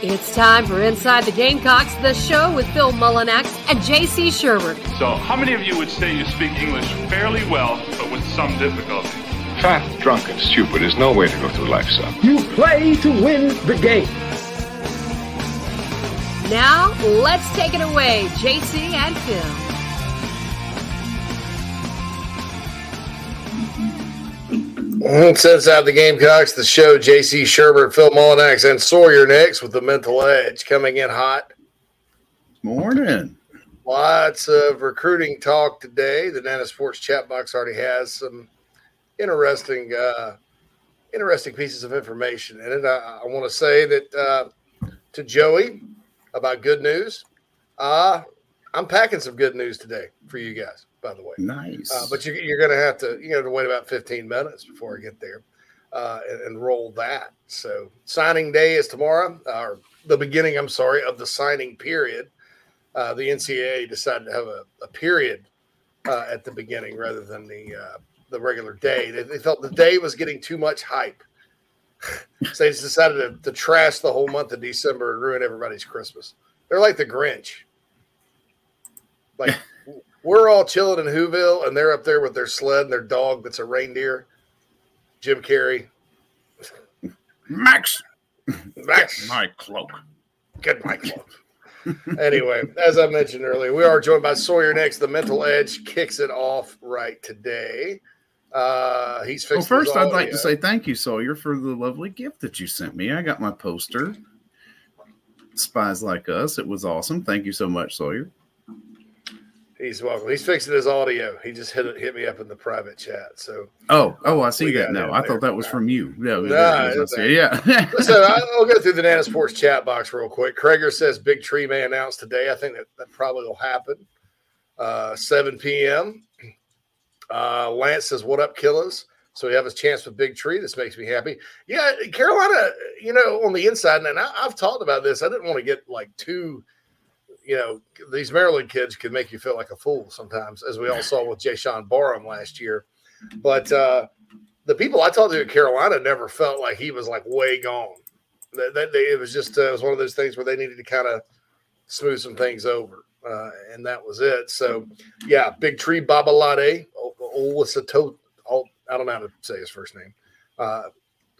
It's time for Inside the Gamecocks, the show with Phil Mullinax and JC Shurburtt. So, how many of you would say you speak English fairly well, but with some difficulty? Fat, drunk, and stupid is no way to go through life, son. You play to win the game. Now, let's take it away, JC and Phil. It's Inside the Gamecocks, the show, JC Shurburtt, Phil Mullinax, and Sawyer next with the mental edge coming in hot. Morning. Lots of recruiting talk today. The Nana Sports chat box already has some interesting, uh, interesting pieces of information in it. I, I want to say that uh, to Joey about good news. Uh, I'm packing some good news today for you guys by the way. Nice. Uh, but you, are going to have to you know to wait about 15 minutes before I get there uh, and, and, roll that. So signing day is tomorrow, or the beginning. I'm sorry of the signing period. Uh, the NCAA decided to have a, a period uh, at the beginning rather than the uh, the regular day. They, they, felt the day was getting too much hype. so they just decided to, to trash the whole month of December and ruin everybody's Christmas. They're like the Grinch. Like we're all chilling in Whoville, and they're up there with their sled and their dog that's a reindeer. Jim Carrey. Max. Max. my cloak. Get my cloak. anyway, as I mentioned earlier, we are joined by Sawyer next. The mental edge kicks it off right today. Uh, he's Well, first, I'd like to say thank you, Sawyer, for the lovely gift that you sent me. I got my poster. Spies Like Us. It was awesome. Thank you so much, Sawyer. He's welcome. He's fixing his audio. He just hit hit me up in the private chat. So oh oh, I see that now. I thought that was from you. Yeah, nah, yeah. so I'll go through the Nana Sports chat box real quick. Krager says Big Tree may announce today. I think that, that probably will happen. Uh, 7 p.m. Uh, Lance says, "What up, killers?" So we have a chance with Big Tree. This makes me happy. Yeah, Carolina. You know, on the inside, and I, I've talked about this. I didn't want to get like too you know, these Maryland kids can make you feel like a fool sometimes, as we all saw with Jaishawn Barham last year. But uh, the people I talked to in Carolina never felt like he was like way gone. That, that they, it was just uh, it was one of those things where they needed to kind of smooth some things over, uh, and that was it. So, yeah, Big Tree Babalade, Olasato, I don't know how to say his first name.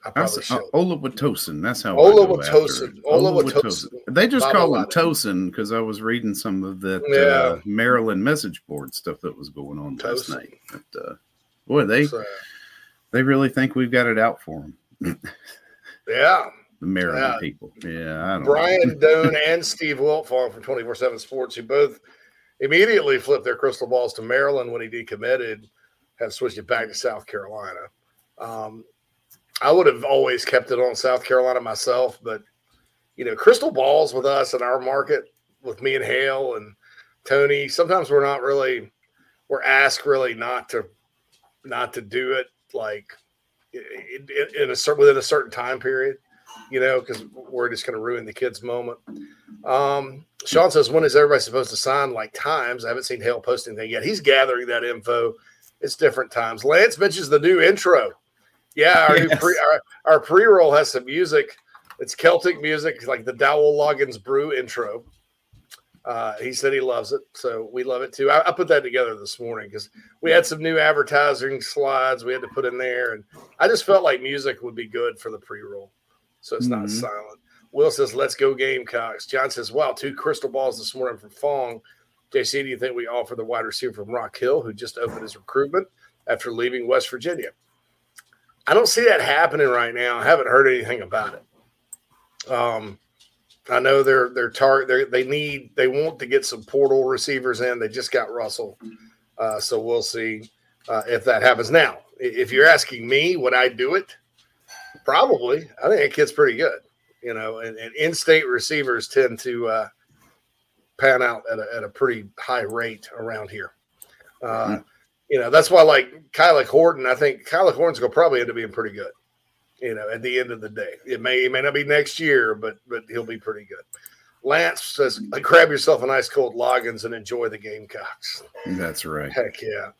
I probably should. Uh, Oluwatosin. That's how Oluwatosin. Oluwatosin. They just call him Tosin because I was reading some of that uh, yeah. uh, Maryland message board stuff that was going on last night. But, uh, boy, they so, they really think we've got it out for them. yeah. The Maryland yeah. people. Yeah. Brian Dohn and Steve Wiltfong from 24 7 Sports, who both immediately flipped their crystal balls to Maryland when he decommitted, have switched it back to South Carolina. Um, I would have always kept it on South Carolina myself, but you know, crystal balls with us in our market, with me and Hale and Tony. Sometimes we're not really, we're asked really not to, not to do it like in, a certain within a certain time period, you know, because we're just going to ruin the kids' moment. Um, Sean says, when is everybody supposed to sign? Like times. I haven't seen Hale post anything yet. He's gathering that info. It's different times. Lance mentions the new intro. Yeah, our yes. pre our, our pre roll has some music. It's Celtic music, like the Dowell Loggins Brew intro. Uh, he said he loves it, so we love it too. I, I put that together this morning because we had some new advertising slides we had to put in there, and I just felt like music would be good for the pre roll, so it's mm-hmm. not silent. Will says, "Let's go Gamecocks." John says, "Wow, two crystal balls this morning from Fong." JC, do you think we offer the wide receiver from Rock Hill, who just opened his recruitment after leaving West Virginia? I don't see that happening right now. I haven't heard anything about it. Um, I know they're they're target they need they want to get some portal receivers in. They just got Russell, uh, so we'll see uh, if that happens. Now, if you're asking me, would I do it? Probably. I think that kid's pretty good. You know, and, and in-state receivers tend to uh, pan out at a, at a pretty high rate around here. Uh, mm-hmm you know, that's why like Kyler Horton, I think Kyler Horton's gonna probably end up being pretty good. You know, at the end of the day, it may it may not be next year, but but he'll be pretty good. Lance says, "Grab yourself a nice cold Loggins and enjoy the Gamecocks." That's right. Heck yeah.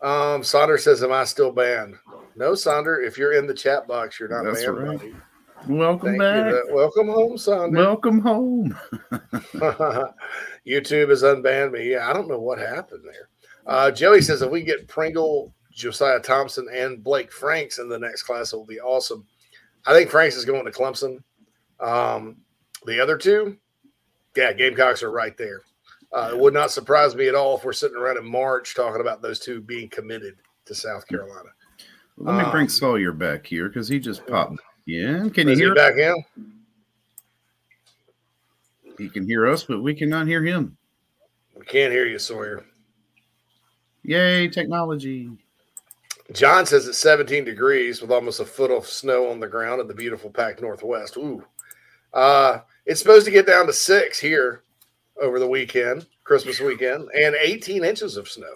Um, Sonder says, "Am I still banned?" No, Sonder. If you're in the chat box, you're not That's banned, right. buddy. Welcome Thank back. You. Welcome home, son. Welcome home. YouTube has unbanned me. Yeah, I don't know what happened there. Uh, Joey says if we get Pringle, Josiah Thompson, and Blake Franks in the next class, it will be awesome. I think Franks is going to Clemson. Um, the other two, yeah, Gamecocks are right there. Uh, it would not surprise me at all if we're sitting around in March talking about those two being committed to South Carolina. Let me um, bring Sawyer back here because he just popped in. Can you hear back in? He can hear us, but we cannot hear him. We can't hear you, Sawyer. Yay, technology. John says it's 17 degrees with almost a foot of snow on the ground in the beautiful Pac Northwest. Ooh. Uh, it's supposed to get down to six here over the weekend, Christmas weekend, and 18 inches of snow.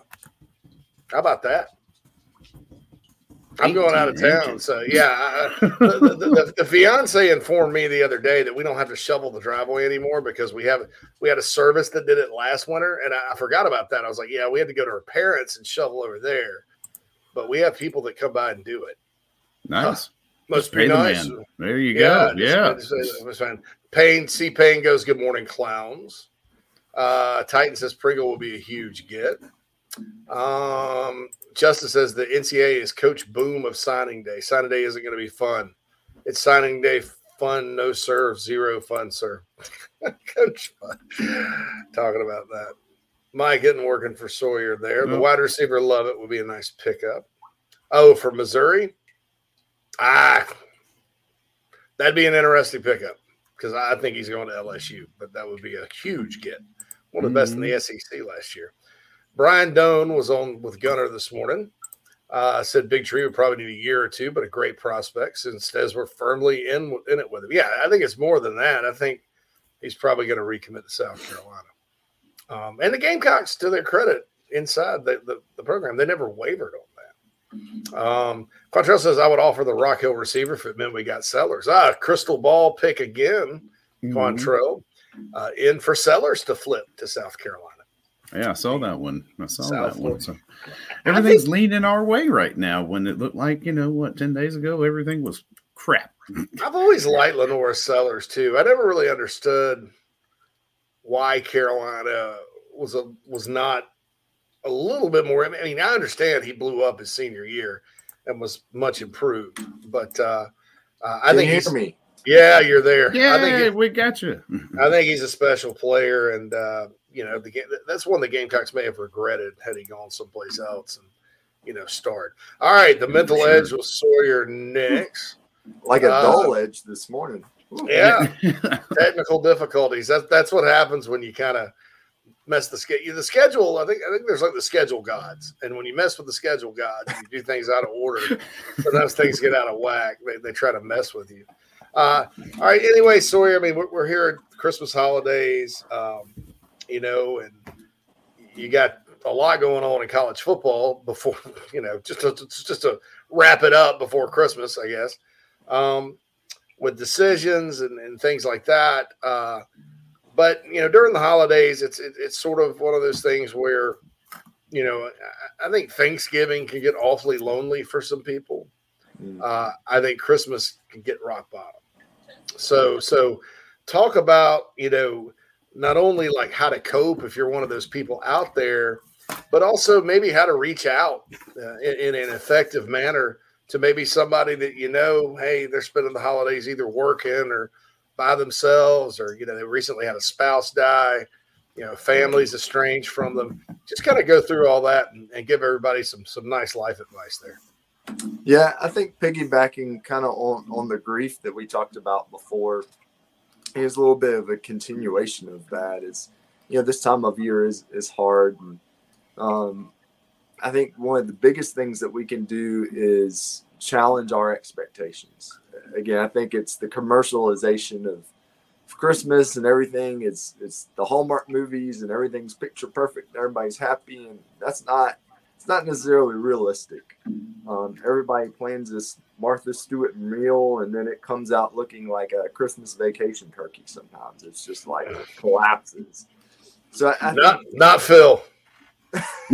How about that? I'm going out of town, so yeah. the, the, the, the, fiance informed me the other day that we don't have to shovel the driveway anymore because we have we had a service that did it last winter, and I, I forgot about that. I was like, yeah, we had to go to her parents and shovel over there, but we have people that come by and do it. Nice. Huh. Must be nice. The there you go. Yeah. yeah. Payne, see Payne goes, good morning, clowns. Uh, Titan says Pringle will be a huge get. Um, Justice says the NCAA is Coach Boom of signing day. Signing day isn't going to be fun. It's signing day fun, no serve, zero fun, sir. Coach fun. Talking about that. Mike getting working for Sawyer there. The wide receiver love it would be a nice pickup. Oh, for Missouri? Ah, that'd be an interesting pickup because I think he's going to LSU, but that would be a huge get. One of the best mm-hmm. in the mm-hmm. SEC last year. Brian Dohn was on with Gunner this morning. Uh, said Big Tree would probably need a year or two, but a great prospect since says we're firmly in in it with him. Yeah, I think it's more than that. I think he's probably going to recommit to South Carolina. Um, and the Gamecocks, to their credit, inside the, the, the program, they never wavered on that. Um, Quantrell says, I would offer the Rock Hill receiver if it meant we got Sellers. Ah, crystal ball pick again, mm-hmm. Quantrell. Uh, in for Sellers to flip to South Carolina. Yeah, I saw that one. I saw South that one. So everything's think, leaning our way right now. When it looked like you know what, ten days ago, everything was crap. I've always liked LaNorris Sellers too. I never really understood why Carolina was a was not a little bit more. I mean, I understand he blew up his senior year and was much improved, but uh, uh, I Can think he's me. Yeah, you're there. Yeah, I think we got you. I think he's a special player, and uh, you know, the game that's one the Gamecocks may have regretted had he gone someplace else and you know start. All right, the mental sure. edge was Sawyer next. Like a uh, dull edge this morning. Yeah, technical difficulties. That's that's what happens when you kind of mess the schedule. The schedule, I think, I think there's like the schedule gods, and when you mess with the schedule gods, you do things out of order. Sometimes things get out of whack. They, they try to mess with you. Uh, all right. Anyway, Sawyer. I mean, we're, we're here at Christmas holidays. Um, you know, and you got a lot going on in college football before, you know, just to, just to wrap it up before Christmas, I guess, um, with decisions and, and things like that. Uh, but you know, during the holidays, it's it, it's sort of one of those things where, you know, I, I think Thanksgiving can get awfully lonely for some people. Mm. Uh, I think Christmas can get rock bottom. So so talk about you know not only like how to cope if you're one of those people out there, but also maybe how to reach out uh, in, in, an effective manner to maybe somebody that you know, hey, they're spending the holidays either working or by themselves, or you know, they recently had a spouse die, you know, families estranged from them. Just kind of go through all that and, and give everybody some some nice life advice there. Yeah, I think piggybacking kind of on on the grief that we talked about before here's a little bit of a continuation of that. Is you know this time of year is is hard and um, i think one of the biggest things that we can do is challenge our expectations. Again i think it's the commercialization of, of christmas and everything. It's it's the hallmark movies and everything's picture perfect and everybody's happy and that's not it's not necessarily realistic. Um, everybody plans this Martha Stewart meal, and then it comes out looking like a Christmas vacation turkey. Sometimes it's just like it collapses. So I, not think, not Phil.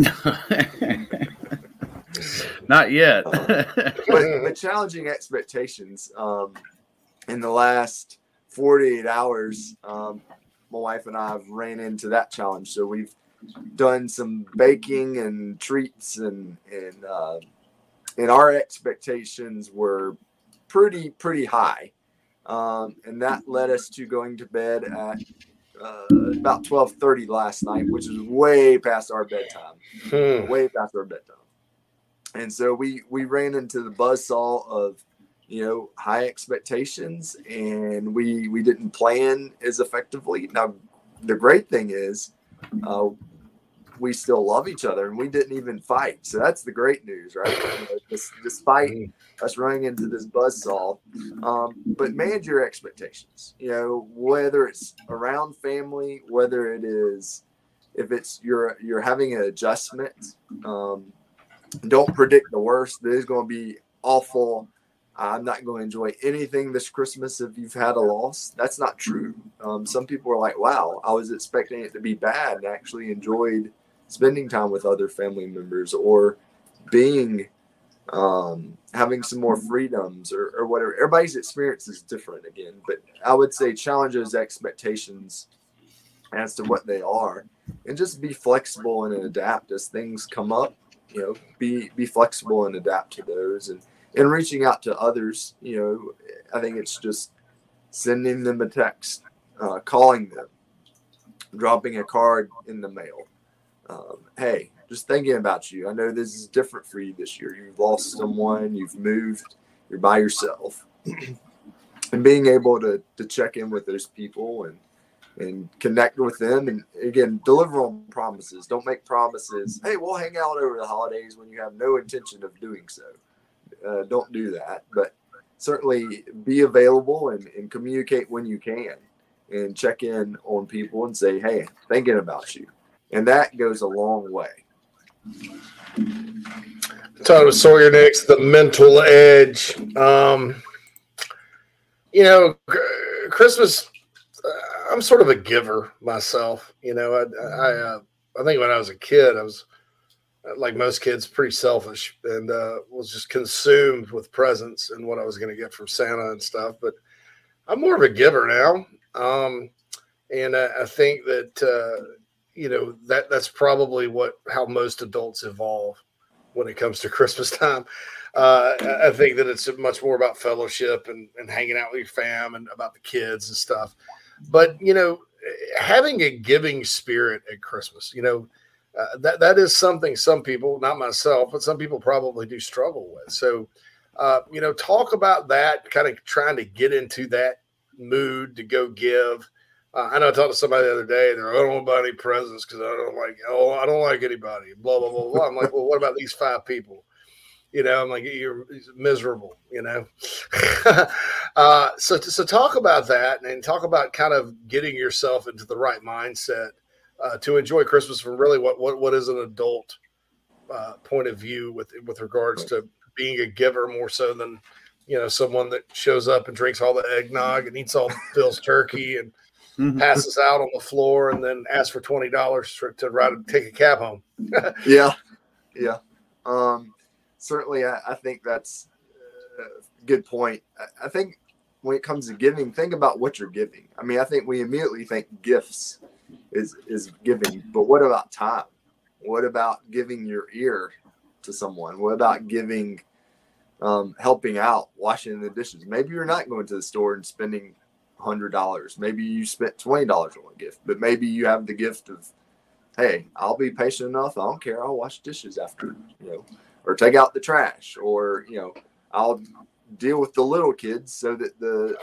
not yet. but, but, challenging expectations. Um, in the last 48 hours, um, my wife and I have ran into that challenge. So we've done some baking and treats, and and uh, and our expectations were pretty pretty high, um, and that led us to going to bed at uh, about 12:30 last night, which is way past our bedtime, hmm. way past our bedtime. And so we we ran into the buzzsaw of you know high expectations, and we we didn't plan as effectively. Now, the great thing is. Uh, we still love each other and we didn't even fight. So that's the great news, right? Despite mm-hmm. us running into this buzzsaw, um, but manage your expectations. You know, whether it's around family, whether it is if it's you're you're having an adjustment. Um, don't predict the worst. There's going to be awful. I'm not going to enjoy anything this Christmas if you've had a loss. That's not true. Um, some people are like, wow, I was expecting it to be bad and actually enjoyed spending time with other family members or being um, having some more freedoms or, or whatever. Everybody's experience is different again, but I would say challenge those expectations as to what they are and just be flexible and adapt as things come up. You know, be be flexible and adapt to those and and reaching out to others. You know, I think it's just sending them a text, uh, calling them, dropping a card in the mail, um, hey, just thinking about you. I know this is different for you this year. You've lost someone, you've moved, you're by yourself. and being able to, to check in with those people and and connect with them. And again deliver on promises. Don't make promises hey we'll hang out over the holidays when you have no intention of doing so. Uh, don't do that. But certainly be available and, and communicate when you can and check in on people and say hey thinking about you and that goes a long way. Talking Sawyer next, the mental edge. Um, you know, Christmas. Uh, I'm sort of a giver myself. You know, I I, uh, I think when I was a kid, I was like most kids, pretty selfish and uh, was just consumed with presents and what I was going to get from Santa and stuff. But I'm more of a giver now. Um, and I, I, think that uh, you know that that's probably what how most adults evolve when it comes to Christmas time. Uh, I think that it's much more about fellowship and, and hanging out with your fam and about the kids and stuff. But you know, having a giving spirit at Christmas, you know, uh, that that is something some people, not myself, but some people probably do struggle with. So, uh, you know, talk about that, kind of trying to get into that mood to go give. Uh, I know I talked to somebody the other day. and They're, I don't want any presents because I don't like. Oh, I don't like anybody. Blah blah blah blah. I'm like, well, what about these five people? You know, I'm like, you're miserable. You know, uh, so so talk about that and talk about kind of getting yourself into the right mindset uh, to enjoy Christmas from really what what what is an adult uh, point of view with with regards to being a giver more so than you know someone that shows up and drinks all the eggnog and eats all Phil's turkey and mm-hmm. passes out on the floor, and then asks for twenty dollars to ride take a cab home. yeah, yeah. Um, certainly, I, I, think that's a good point. I, I think when it comes to giving, think about what you're giving. I mean, I think we immediately think gifts is is giving, but what about time? What about giving your ear to someone? What about giving, um, helping out, washing the dishes? Maybe you're not going to the store and spending hundred dollars. Maybe you spent twenty dollars on a gift, but maybe you have the gift of, hey, I'll be patient enough. I don't care. I'll wash dishes after, you know, or take out the trash, or you know, I'll deal with the little kids so that the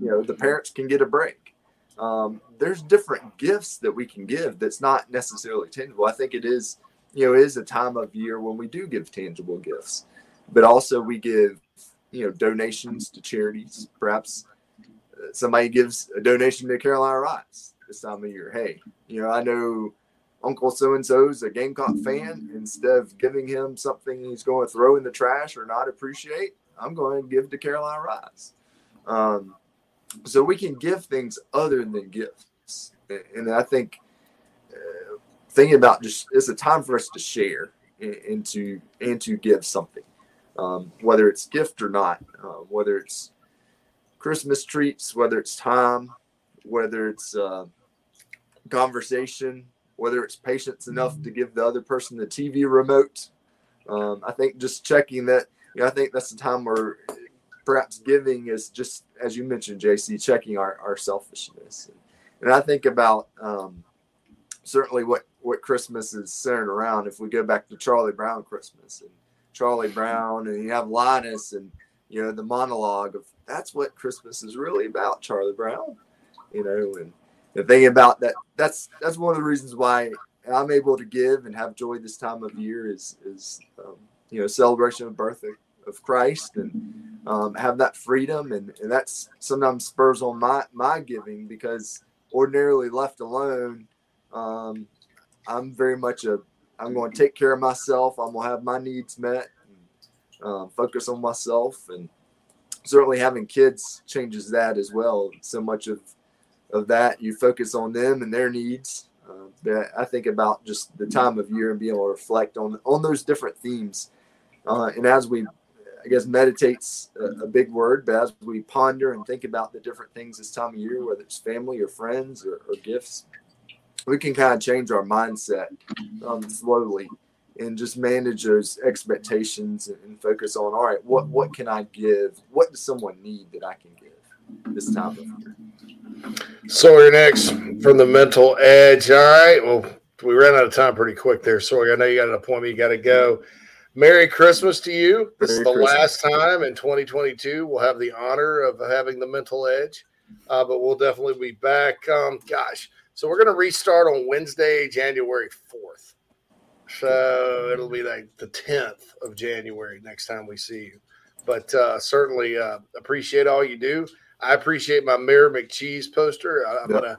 you know the parents can get a break. Um, there's different gifts that we can give that's not necessarily tangible. I think it is, you know, it is a time of year when we do give tangible gifts, but also we give, you know, donations to charities, perhaps somebody gives a donation to Carolina Rise this time of year. Hey, you know, I know Uncle so and so's a Gamecock fan. Instead of giving him something he's going to throw in the trash or not appreciate, I'm going to give to Carolina Rise. Um, so we can give things other than gifts, and I think uh, thinking about just it's a time for us to share and, to and to give something, um, whether it's gift or not, uh, whether it's Christmas treats, whether it's time, whether it's uh, conversation, whether it's patience enough to give the other person the TV remote. Um, I think just checking that, you know, I think that's the time where perhaps giving is just, as you mentioned, JC, checking our, our selfishness. And, I think about um, certainly what, what Christmas is centered around. If we go back to Charlie Brown Christmas and Charlie Brown, and you have Linus and, you know, the monologue of that's what Christmas is really about, Charlie Brown, you know, and the thing about that, that's, that's one of the reasons why I'm able to give and have joy this time of year is, is, um, you know, celebration of birth of, of Christ and um, have that freedom. And, and that's sometimes spurs on my, my giving because ordinarily left alone, um, I'm very much a, I'm going to take care of myself. I'm going to have my needs met, uh, focus on myself and, certainly having kids changes that as well. So much of of that you focus on them and their needs. Uh, but I think about just the time of year and being able to reflect on on those different themes. Uh, and as we, I guess, meditates a, a, big word, but as we ponder and think about the different things this time of year, whether it's family or friends or, or gifts, we can kind of change our mindset um, slowly and just manage those expectations and focus on all right what what can i give? What does someone need that i can give this time? Of year sawyer next from the mental edge. All right well we ran out of time pretty quick there sawyer. I know you got an appointment you got to go. Merry christmas to you. This merry is the christmas. last time in 2022 we'll have the honor of having the mental edge uh, but we'll definitely be back. Um, gosh so we're going to restart on wednesday january 4th so it'll be like the 10th of January next time we see you. But uh, certainly uh, appreciate all you do. I appreciate my Mayor McCheese poster. I, am yep. gonna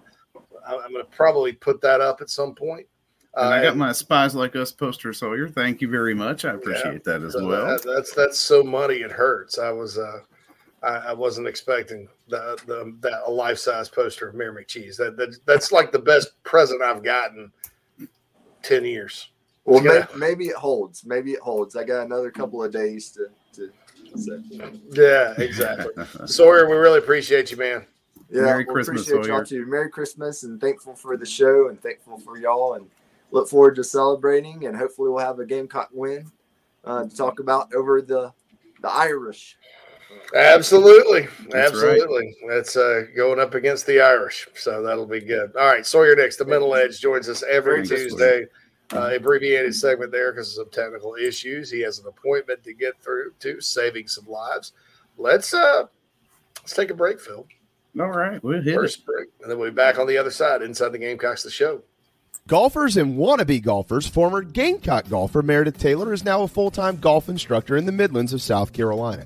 I'm gonna probably put that up at some point. And I got uh, my spies like us poster, Sawyer. Thank you very much. I appreciate yeah, that as so well. That, that's that's so money it hurts. I was uh, I, I wasn't expecting the, the that a life size poster of Mayor McCheese. That, that that's like the best present I've gotten ten years. Well, yeah. maybe, maybe, it holds. Maybe it holds. I got another couple of days to. to Yeah, exactly. Sawyer, we really appreciate you, man. Yeah, Merry Christmas, appreciate Sawyer. y'all too. Merry Christmas, and thankful for the show, and thankful for y'all, and look forward to celebrating, and hopefully we'll have a Gamecock win uh, to talk about over the the Irish. Absolutely, That's absolutely. Right. That's uh, going up against the Irish, so that'll be good. All right, Sawyer next. The middle Edge joins us every Tuesday uh, abbreviated segment there because of some technical issues. He has an appointment to get through to, saving some lives. Let's uh let's take a break, Phil. All right, we'll hit First it. break, and then we'll be back on the other side inside the Gamecocks, the show. Golfers and wannabe golfers, former Gamecock golfer Meredith Taylor is now a full time golf instructor in the Midlands of South Carolina.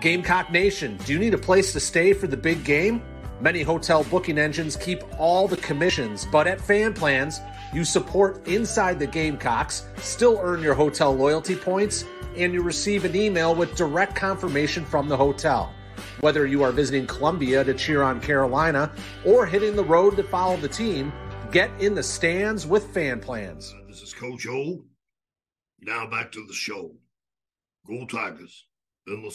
Gamecock Nation, do you need a place to stay for the big game? Many hotel booking engines keep all the commissions, but at Fan Plans, you support inside the Gamecocks, still earn your hotel loyalty points, and you receive an email with direct confirmation from the hotel. Whether you are visiting Columbia to cheer on Carolina or hitting the road to follow the team, get in the stands with Fan Plans. This is Coach O. Now back to the show. Go Tigers in the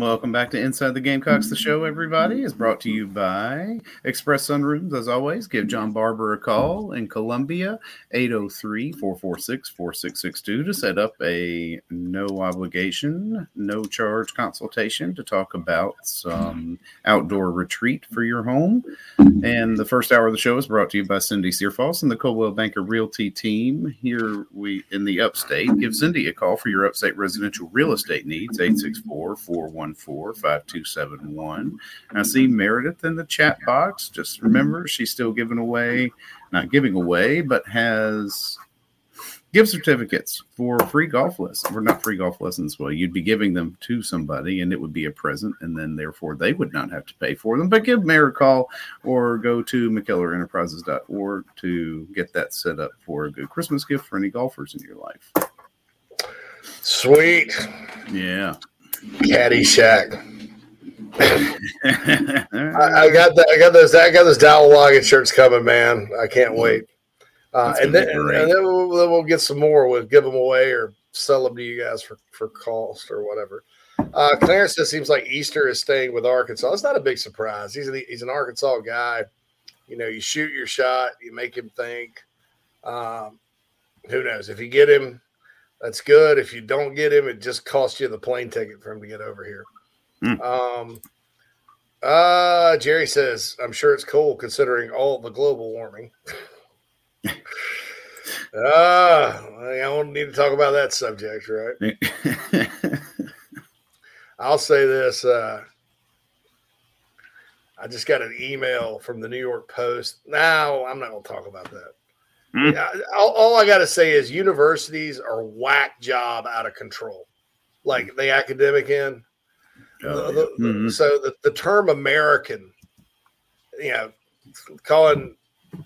Welcome back to Inside the Gamecocks. The show, mm-hmm. everybody, is brought to you by Express Sunrooms. As always, give John Barber a call in Columbia, 803 446 4662 to set up a no obligation, no charge consultation to talk about some outdoor retreat for your home. And the first hour of the show is brought to you by Cindy Searfoss and the Coldwell Banker Realty team here we in the upstate. Give Cindy a call for your upstate residential real estate needs, 864 411 5271. I see Meredith in the chat box. Just remember, she's still giving away, not giving away, but has gift certificates for free golf lessons. Or not free golf lessons. Well, you'd be giving them to somebody and it would be a present, and then therefore they would not have to pay for them. But give Mayor a call or go to McKellarEnterprises.org to get that set up for a good Christmas gift for any golfers in your life. Sweet. Yeah. Caddyshack. I, I, got that. I got those. I got those Dowell Loggins shirts coming, man. I can't wait. Uh, and then, and then we'll, we'll, get some more. We'll give them away or sell them to you guys for for cost or whatever. Uh, Clarence says seems like Easter is staying with Arkansas. It's not a big surprise. He's a, he's an Arkansas guy. You know, you shoot your shot, you make him think. Um, who knows if you get him, that's good. If you don't get him, it just costs you the plane ticket for him to get over here. Mm. Um, uh, Jerry says, I'm sure it's cold considering all the global warming. uh, I don't need to talk about that subject, right? I'll say this. Uh, I just got an email from the New York Post. Now, I'm not going to talk about that. Mm. All, all, I got to say is universities are whack job out of control. Like the academic end, Oh, the, yeah. mm-hmm. So the, the term American, you know, calling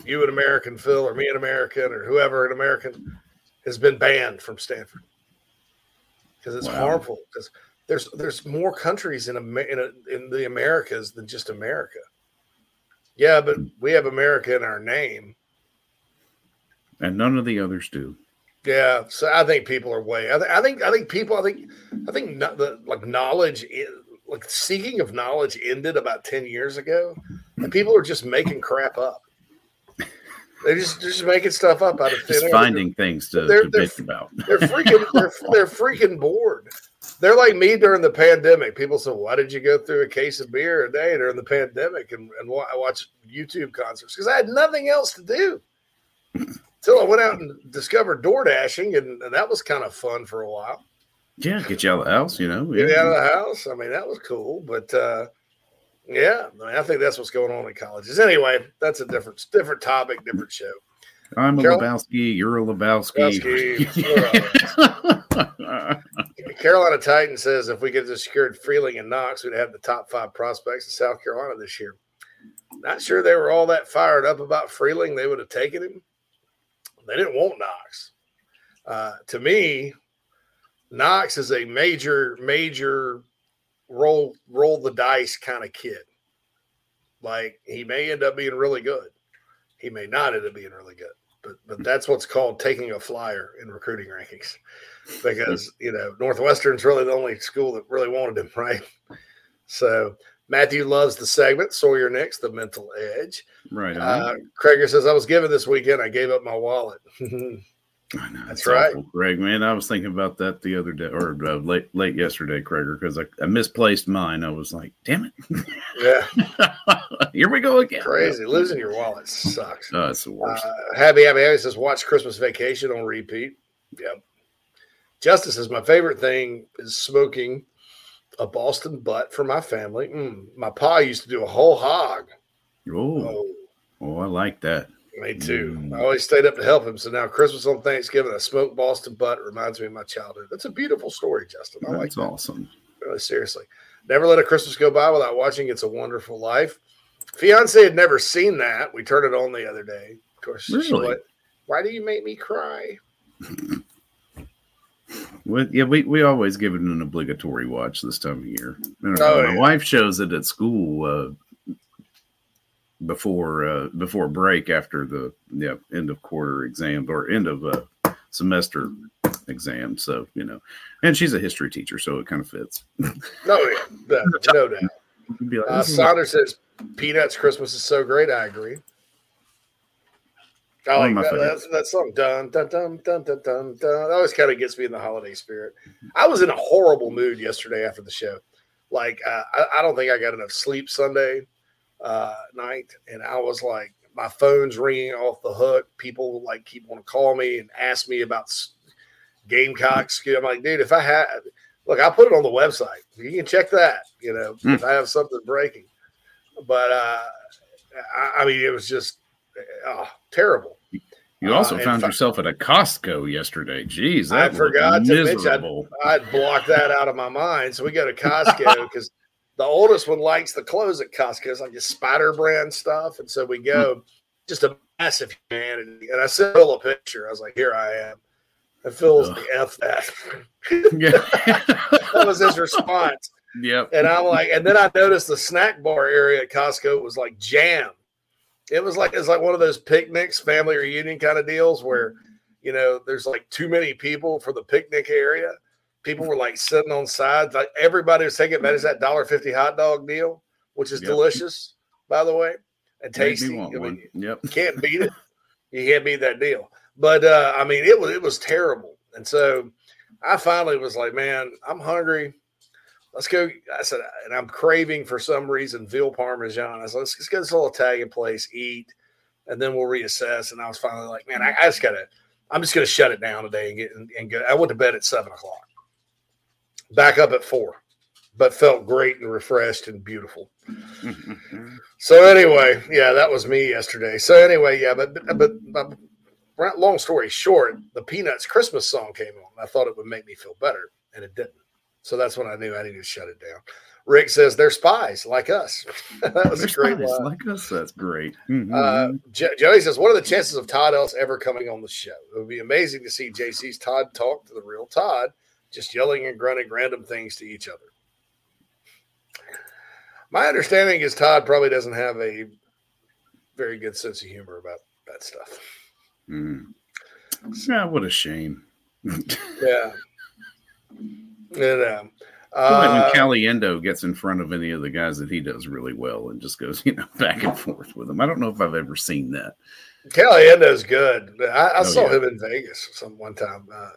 you an American, Phil, or me an American, or whoever an American, has been banned from Stanford because it's wow. harmful. Because there's there's more countries in a, in, a, in the Americas than just America. Yeah, but we have America in our name, and none of the others do. Yeah, so I think people are way. I, th- I think I think people. I think I think no, the like knowledge, like seeking of knowledge ended about ten years ago, and people are just making crap up. They just just making stuff up out of thin just finding things to, they're, to they're, about. They're freaking they're, they're freaking bored. They're like me during the pandemic. People said, "Why did you go through a case of beer a day during the pandemic and and watch YouTube concerts?" Because I had nothing else to do. Until I went out and discovered door dashing, and, and that was kind of fun for a while. Yeah, get you out of the house, you know. Get out of the house. I mean, that was cool. But uh, yeah, I, mean, I think that's what's going on in colleges. Anyway, that's a different different topic, different show. I'm a Carol- Lebowski. You're a Lebowski. Lebowski. Carolina Titan says if we get the secured Freeling and Knox, we'd have the top five prospects in South Carolina this year. Not sure they were all that fired up about Freeling. They would have taken him. They didn't want Knox. Uh, to me, Knox is a major, major roll roll the dice kind of kid. Like he may end up being really good. He may not end up being really good. But but that's what's called taking a flyer in recruiting rankings. Because, you know, Northwestern's really the only school that really wanted him, right? So Matthew loves the segment. Sawyer next, the mental edge. Right. Uh, Krager says, I was given this weekend. I gave up my wallet. I know, that's right, awful, Greg. Man, I was thinking about that the other day or uh, late late yesterday, Krager, because I, I, misplaced mine. I was like, "Damn it!" Yeah, here we go again. Crazy losing your wallet sucks. Oh, it's the worst. Uh, happy, happy, happy says, "Watch Christmas Vacation on repeat." Yep. Justice says, "My favorite thing is smoking a Boston butt for my family. Mm, my pa used to do a whole hog. Oh, oh, I like that. Me too. Mm. I always stayed up to help him. So now Christmas on Thanksgiving, I smoked Boston butt. reminds me of my childhood. That's a beautiful story, Justin. I That's like that. awesome. Really, seriously. Never let a Christmas go by without watching It's a Wonderful Life. Fiance had never seen that. We turned it on the other day. Of course, really? Went, Why do you make me cry? Well, yeah, we, we always give it an obligatory watch this time of year. Oh, my yeah. wife shows it at school uh, before uh, before break after the yeah, end of quarter exams or end of uh, semester exam. So you know, and she's a history teacher, so it kind of fits. no, yeah, no doubt. Like, uh, Saunders says Peanuts Christmas is so great. I agree. I like that, that, that, song. Dun, dun, dun, dun, dun, dun, dun. That always kind of gets me in the holiday spirit. I was in a horrible mood yesterday after the show. Like, uh, I, I, don't think I got enough sleep Sunday uh, night. And I was like, my phone's ringing off the hook. People like keep want to call me and ask me about Gamecocks. I'm like, dude, if I had, look, I put it on the website. You can check that, you know, mm. if I have something breaking. But uh, I, I mean, it was just, oh, terrible. You also uh, found yourself at a Costco yesterday. Jeez, I forgot to mention I'd, I'd blocked that out of my mind. So we go to Costco because the oldest one likes the clothes at Costco. It's like a spider brand stuff. And so we go, hmm. just a massive humanity. And I sent Phil a picture. I was like, here I am. And Phil's like, F that. yeah. that was his response. Yep. And I'm like, and then I noticed the snack bar area at Costco was like jam. It was like it's like one of those picnics, family reunion kind of deals where you know there's like too many people for the picnic area. People were like sitting on sides. Like everybody was taking advantage of that dollar fifty hot dog deal, which is yep. delicious, by the way, and tasty. I mean, yep. can't beat it. You can't beat that deal. But uh, I mean, it was it was terrible. And so I finally was like, man, I'm hungry. Let's go. I said, and I'm craving for some reason veal parmesan. I said, let's, let's go this little Italian place, eat, and then we'll reassess. And I was finally like, man, I, I just gotta. I'm just gonna shut it down today and get and, and go. I went to bed at seven o'clock. Back up at four, but felt great and refreshed and beautiful. so anyway, yeah, that was me yesterday. So anyway, yeah, but but, but long story short, the Peanuts Christmas song came on. I thought it would make me feel better, and it didn't. So that's when I knew I needed to shut it down. Rick says they're spies like us. that was they're a great line. Like us, that's great. Mm-hmm. Uh, Joey says, "What are the chances of Todd Ellis ever coming on the show? It would be amazing to see JC's Todd talk to the real Todd, just yelling and grunting random things to each other." My understanding is Todd probably doesn't have a very good sense of humor about that stuff. Mm. Yeah, what a shame. yeah. And, um, uh, when Caliendo gets in front of any of the guys that he does really well and just goes, you know, back and forth with them. I don't know if I've ever seen that. Caliendo's good. I, I oh, saw yeah. him in Vegas some one time. Uh,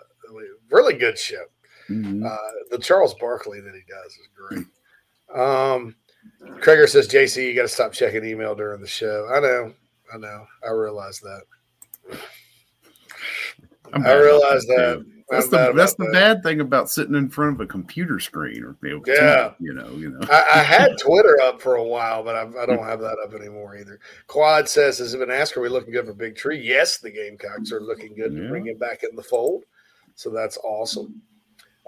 really good show. Mm-hmm. Uh, the Charles Barkley that he does is great. Um, Krager says, JC, you got to stop checking email during the show. I know. I know. I realize that. I realize that. That's the that's the that. bad thing about sitting in front of a computer screen or you know, yeah, you know, you know. I, I, had Twitter up for a while, but I've, I, do not have that up anymore either. Quad says, "Has it been asked? Are we looking good for Big Tree?" Yes, the Gamecocks are looking good yeah. to bring him back in the fold, so that's awesome.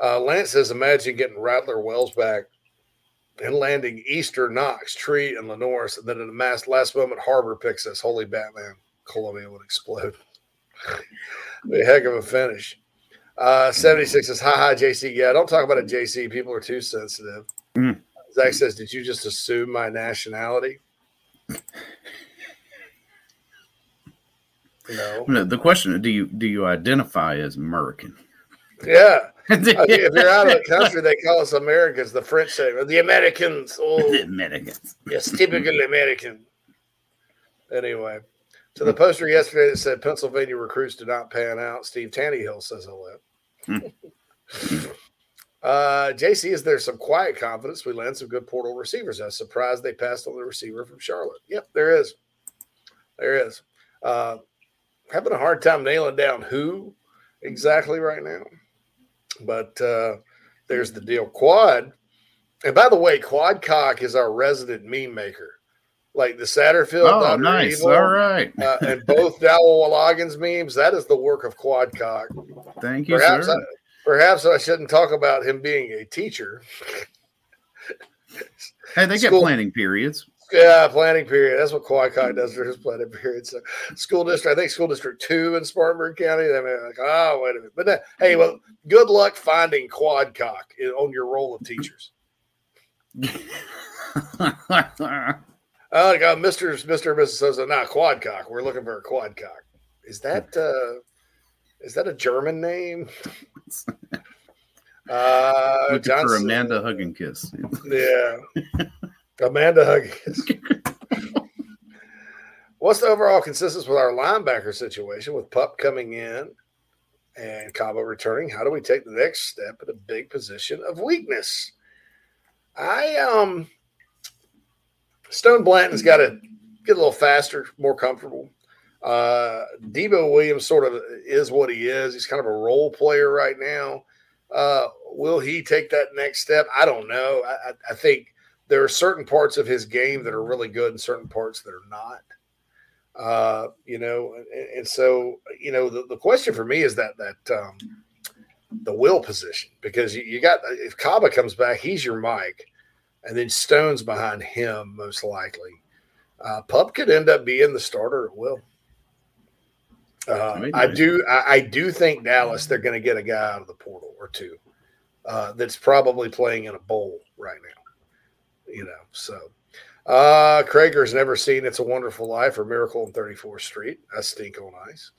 Uh, Lance says, "Imagine getting Rattler Wells back." And landing Easter, Knox, Tree, and LaNorris, and then in the last, last moment, Harbor picks us. Holy Batman! Columbia would explode. a heck of a finish. Uh, 76 says, hi, hi, JC. Yeah, don't talk about it, JC. People are too sensitive. Mm. Zach says, did you just assume my nationality? no. The question do you do you identify as American? Yeah. if you're out of the country, they call us Americans. The French say the Americans. Oh, the Americans. Yes, typical American. Anyway, to the poster yesterday that said Pennsylvania recruits did not pan out. Steve Taneyhill says hello. uh, JC, is there some quiet confidence? We land some good portal receivers. I'm surprised they passed on the receiver from Charlotte. Yep, there is. There is. Uh, having a hard time nailing down who exactly right now. But uh, there's the deal. Quad. And by the way, Quad Cock is our resident meme maker like the Satterfield. Oh, nice. Evil, All right. uh, and both Dowell memes. That is the work of Quadcock. Thank you, perhaps sir. I, perhaps I shouldn't talk about him being a teacher. hey, they School, get planning periods. Yeah, planning period. That's what Quadcock does for his planning period. So, school district, I think school district two in Spartanburg County. They may like, oh, wait a minute. But then, hey, well, good luck finding Quadcock on your role of teachers. Oh, I got Mr. Mr. and Mrs. Sosa. Not Quadcock. We're looking for a Quadcock. Is that uh is that a German name? uh looking Johnson. for Amanda Hugginkiss. Yeah. Amanda Hugginkiss. What's the overall consistency with our linebacker situation with Pup coming in and Kaba returning? How do we take the next step at a big position of weakness? I um Stone Blanton's got to get a little faster, more comfortable. Uh, Debo Williams sort of is what he is. He's kind of a role player right now. Uh, will he take that next step? I don't know. I, I, think there are certain parts of his game that are really good and certain parts that are not. Uh, you know, and, and, so you know the, the question for me is that that um, the will position because you, you got if Kaba comes back, he's your Mike, and then Stone's behind him most likely. Uh, Pup could end up being the starter at will. Uh, I do. I, I, do think Dallas. They're going to get a guy out of the portal or two uh, that's probably playing in a bowl right now. You know, so uh, Krager's never seen "It's a Wonderful Life" or "Miracle on 34th Street." I stink on ice.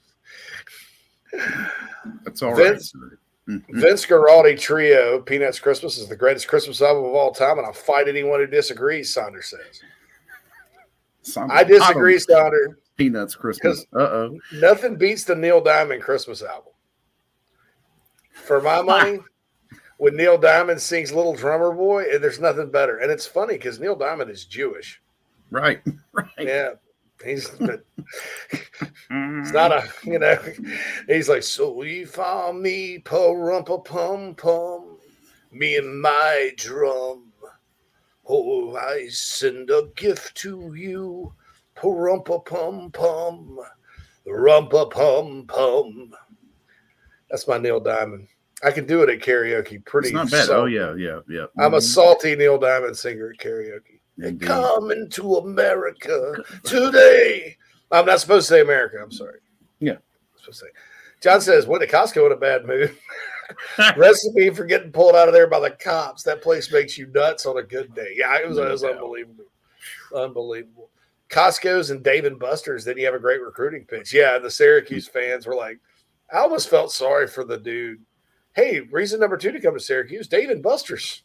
That's all Vince, right. Mm-hmm. Vince Guaraldi Trio, Peanuts Christmas is the greatest Christmas album of all time, and I'll fight anyone who disagrees, Saunders says. Saunders, I disagree, I Saunders. Peanuts Christmas. Uh oh. Nothing beats the Neil Diamond Christmas album. For my money, when Neil Diamond sings Little Drummer Boy, eh, there's nothing better. And it's funny because Neil Diamond is Jewish. Right. Right. Yeah. He's it's not a you know he's like so we found me parumpa pum pum me and my drum. Oh I send a gift to you parumpa pum pum rumpa pum pum that's my Neil Diamond. I can do it at karaoke pretty it's not bad. Oh yeah yeah yeah. I'm a mm-hmm. salty Neil Diamond singer at karaoke Indeed. Coming to America today. I'm not supposed to say America. I'm sorry. Yeah. I'm supposed to say. John says, went to Costco in a bad mood. Recipe for getting pulled out of there by the cops. That place makes you nuts on a good day. Yeah, it was, it was unbelievable. Unbelievable. Costco's and Dave and Buster's. Then you have a great recruiting pitch. Yeah, the Syracuse fans were like, I almost felt sorry for the dude. Hey, reason number two to come to Syracuse, Dave and Buster's.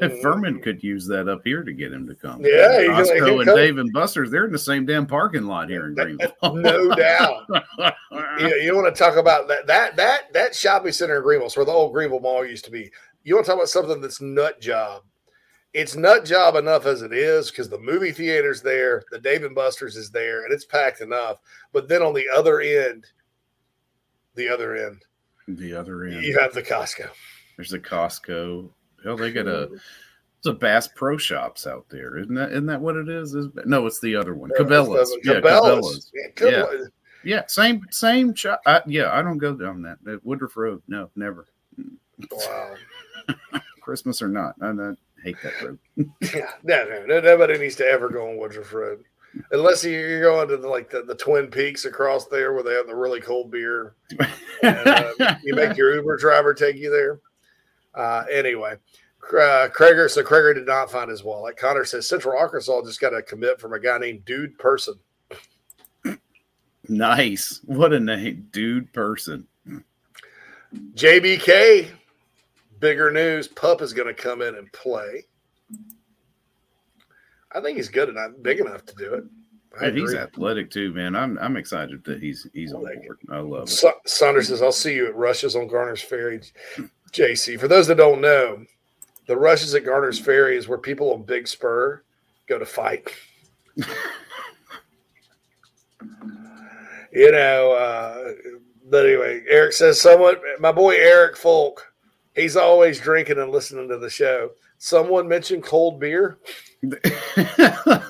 And Furman could use that up here to get him to come. Yeah, Costco and Dave and Buster's, they're in the same damn parking lot here in Greenville. no doubt. you, you want to talk about that that that that shopping center in Greenville, where the old Greenville Mall used to be. You want to talk about something that's nut job. It's nut job enough as it is because the movie theater's there, the Dave and Buster's is there, and it's packed enough. But then on the other end, the other end, the other end, you have the Costco. There's a Costco Hell, they got a it's a Bass Pro Shops out there, isn't that? Isn't that what it is? is no, it's the other one, no, Cabela's. Yeah, Cabela's. Yeah, yeah. yeah, same same shop. I, yeah, I don't go down that, that Woodruff Road. No, never. Wow. Christmas or not, I, I hate that road. yeah, no, no, nobody needs to ever go on Woodruff Road unless you're going to the, like the, the Twin Peaks across there where they have the really cold beer. And, uh, you make your Uber driver take you there. Uh, anyway, uh, Krager. So Krager did not find his wallet. Connor says Central Arkansas just got a commit from a guy named Dude Person. Nice. What a name, Dude Person. JBK. Bigger news. Pup is going to come in and play. I think he's good enough, big enough to do it. And he's athletic too, man. I'm I'm excited that he's he's on board. I love it. Sa- Saunders says, "I'll see you at Rush's on Garner's Ferry." JC. For those that don't know, the Rush's at Garner's Ferry is where people on Big Spur go to fight. you know, uh, but anyway, Eric says someone, my boy Eric Folk, he's always drinking and listening to the show. Someone mentioned cold beer.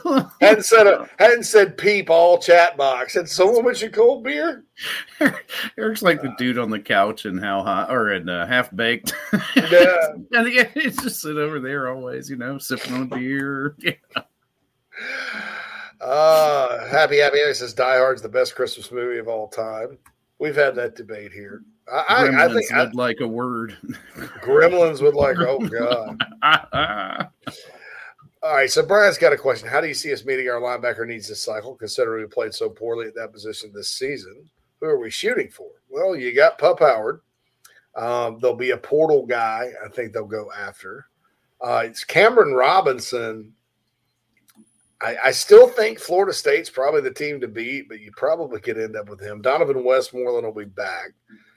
hadn't said a, hadn't said peep all chat box. Had someone mentioned cold beer? Eric's like the dude on the couch and how hot or in uh, half baked. Yeah, and yeah, he's just sit over there always, you know, sipping on beer. Yeah. Uh, happy happy says Die Hard's the best Christmas movie of all time. We've had that debate here. I, I, I think would like a word. Gremlins would like, oh god. All right, so Brian's got a question. How do you see us meeting our linebacker needs this cycle, considering we played so poorly at that position this season? Who are we shooting for? Well, you got Pup Howard. Um, there'll be a portal guy. I think they'll go after. Uh, it's Cameron Robinson. I, I, still think Florida State's probably the team to beat, but you probably could end up with him. Donovan Westmoreland will be back.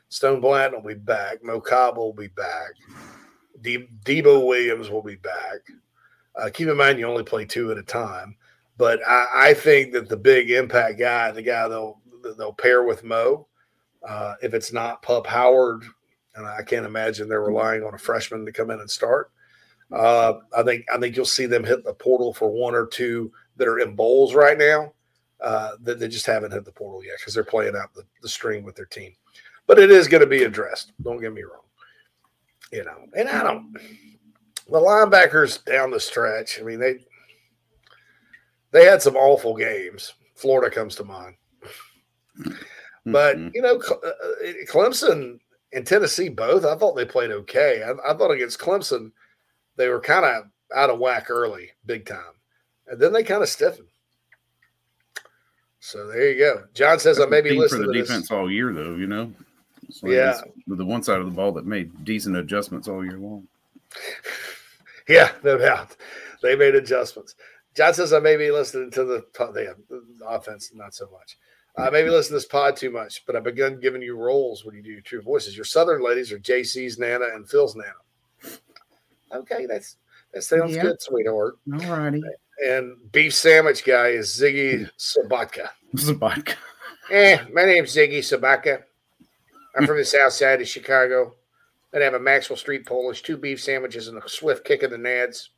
Stone Blanton will be back. Mo Kaba will be back. De- Debo Williams will be back. Uh, keep in mind, you only play two at a time. But I, I, think that the big impact guy, the guy they'll they'll pair with Mo, uh, if it's not Pup Howard, and I can't imagine they're relying on a freshman to come in and start. Uh, I think I think you'll see them hit the portal for one or two that are in bowls right now uh, that they just haven't hit the portal yet because they're playing out the, the string with their team. But it is going to be addressed. Don't get me wrong. You know, and I don't. The linebackers down the stretch. I mean, they they had some awful games. Florida comes to mind. But mm-hmm. you know, uh, uh, Clemson and Tennessee both. I thought they played okay. I, I thought against Clemson they were kind of out of whack early, big time, and then they kind of stiffened. So there you go. John says I may be listening for the defense this. all year, though. You know, like yeah, the one side of the ball that made decent adjustments all year long. Yeah, no doubt, they made adjustments. John says I may be listening to the, the offense, not so much. I maybe listen to this pod too much, but I've begun giving you roles when you do your true voices. Your Southern ladies are JC's Nana and Phil's Nana. Okay, that's that sounds yep. good, sweetheart. All righty. And beef sandwich guy is Ziggy Sabatka. Sabatka. Eh, my name's Ziggy Sabatka. I'm from the south side of Chicago. I have a Maxwell Street Polish, two beef sandwiches, and a swift kick of the nads.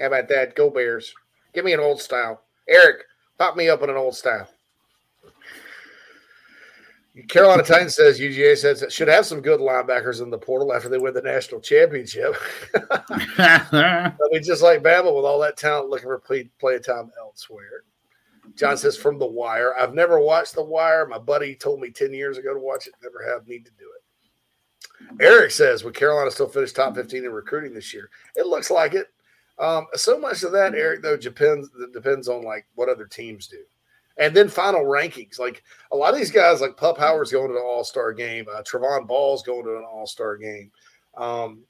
How about that? Go Bears. Give me an old style. Eric, pop me up in an old style. Carolina Titans says UGA says it should have some good linebackers in the portal after they win the national championship. I mean, just like Bama with all that talent looking for play, play time elsewhere. John says from The Wire. I've never watched The Wire. My buddy told me 10 years ago to watch it. Never have. Need to do it. Eric says, Would Carolina still finish top 15 in recruiting this year? It looks like it. Um, so much of that, Eric, though, depends depends on like what other teams do and then final rankings. Like a lot of these guys, like Pup Howard's going to an All Star game. Uh, Trovon Ball's going to an All Star game. Um,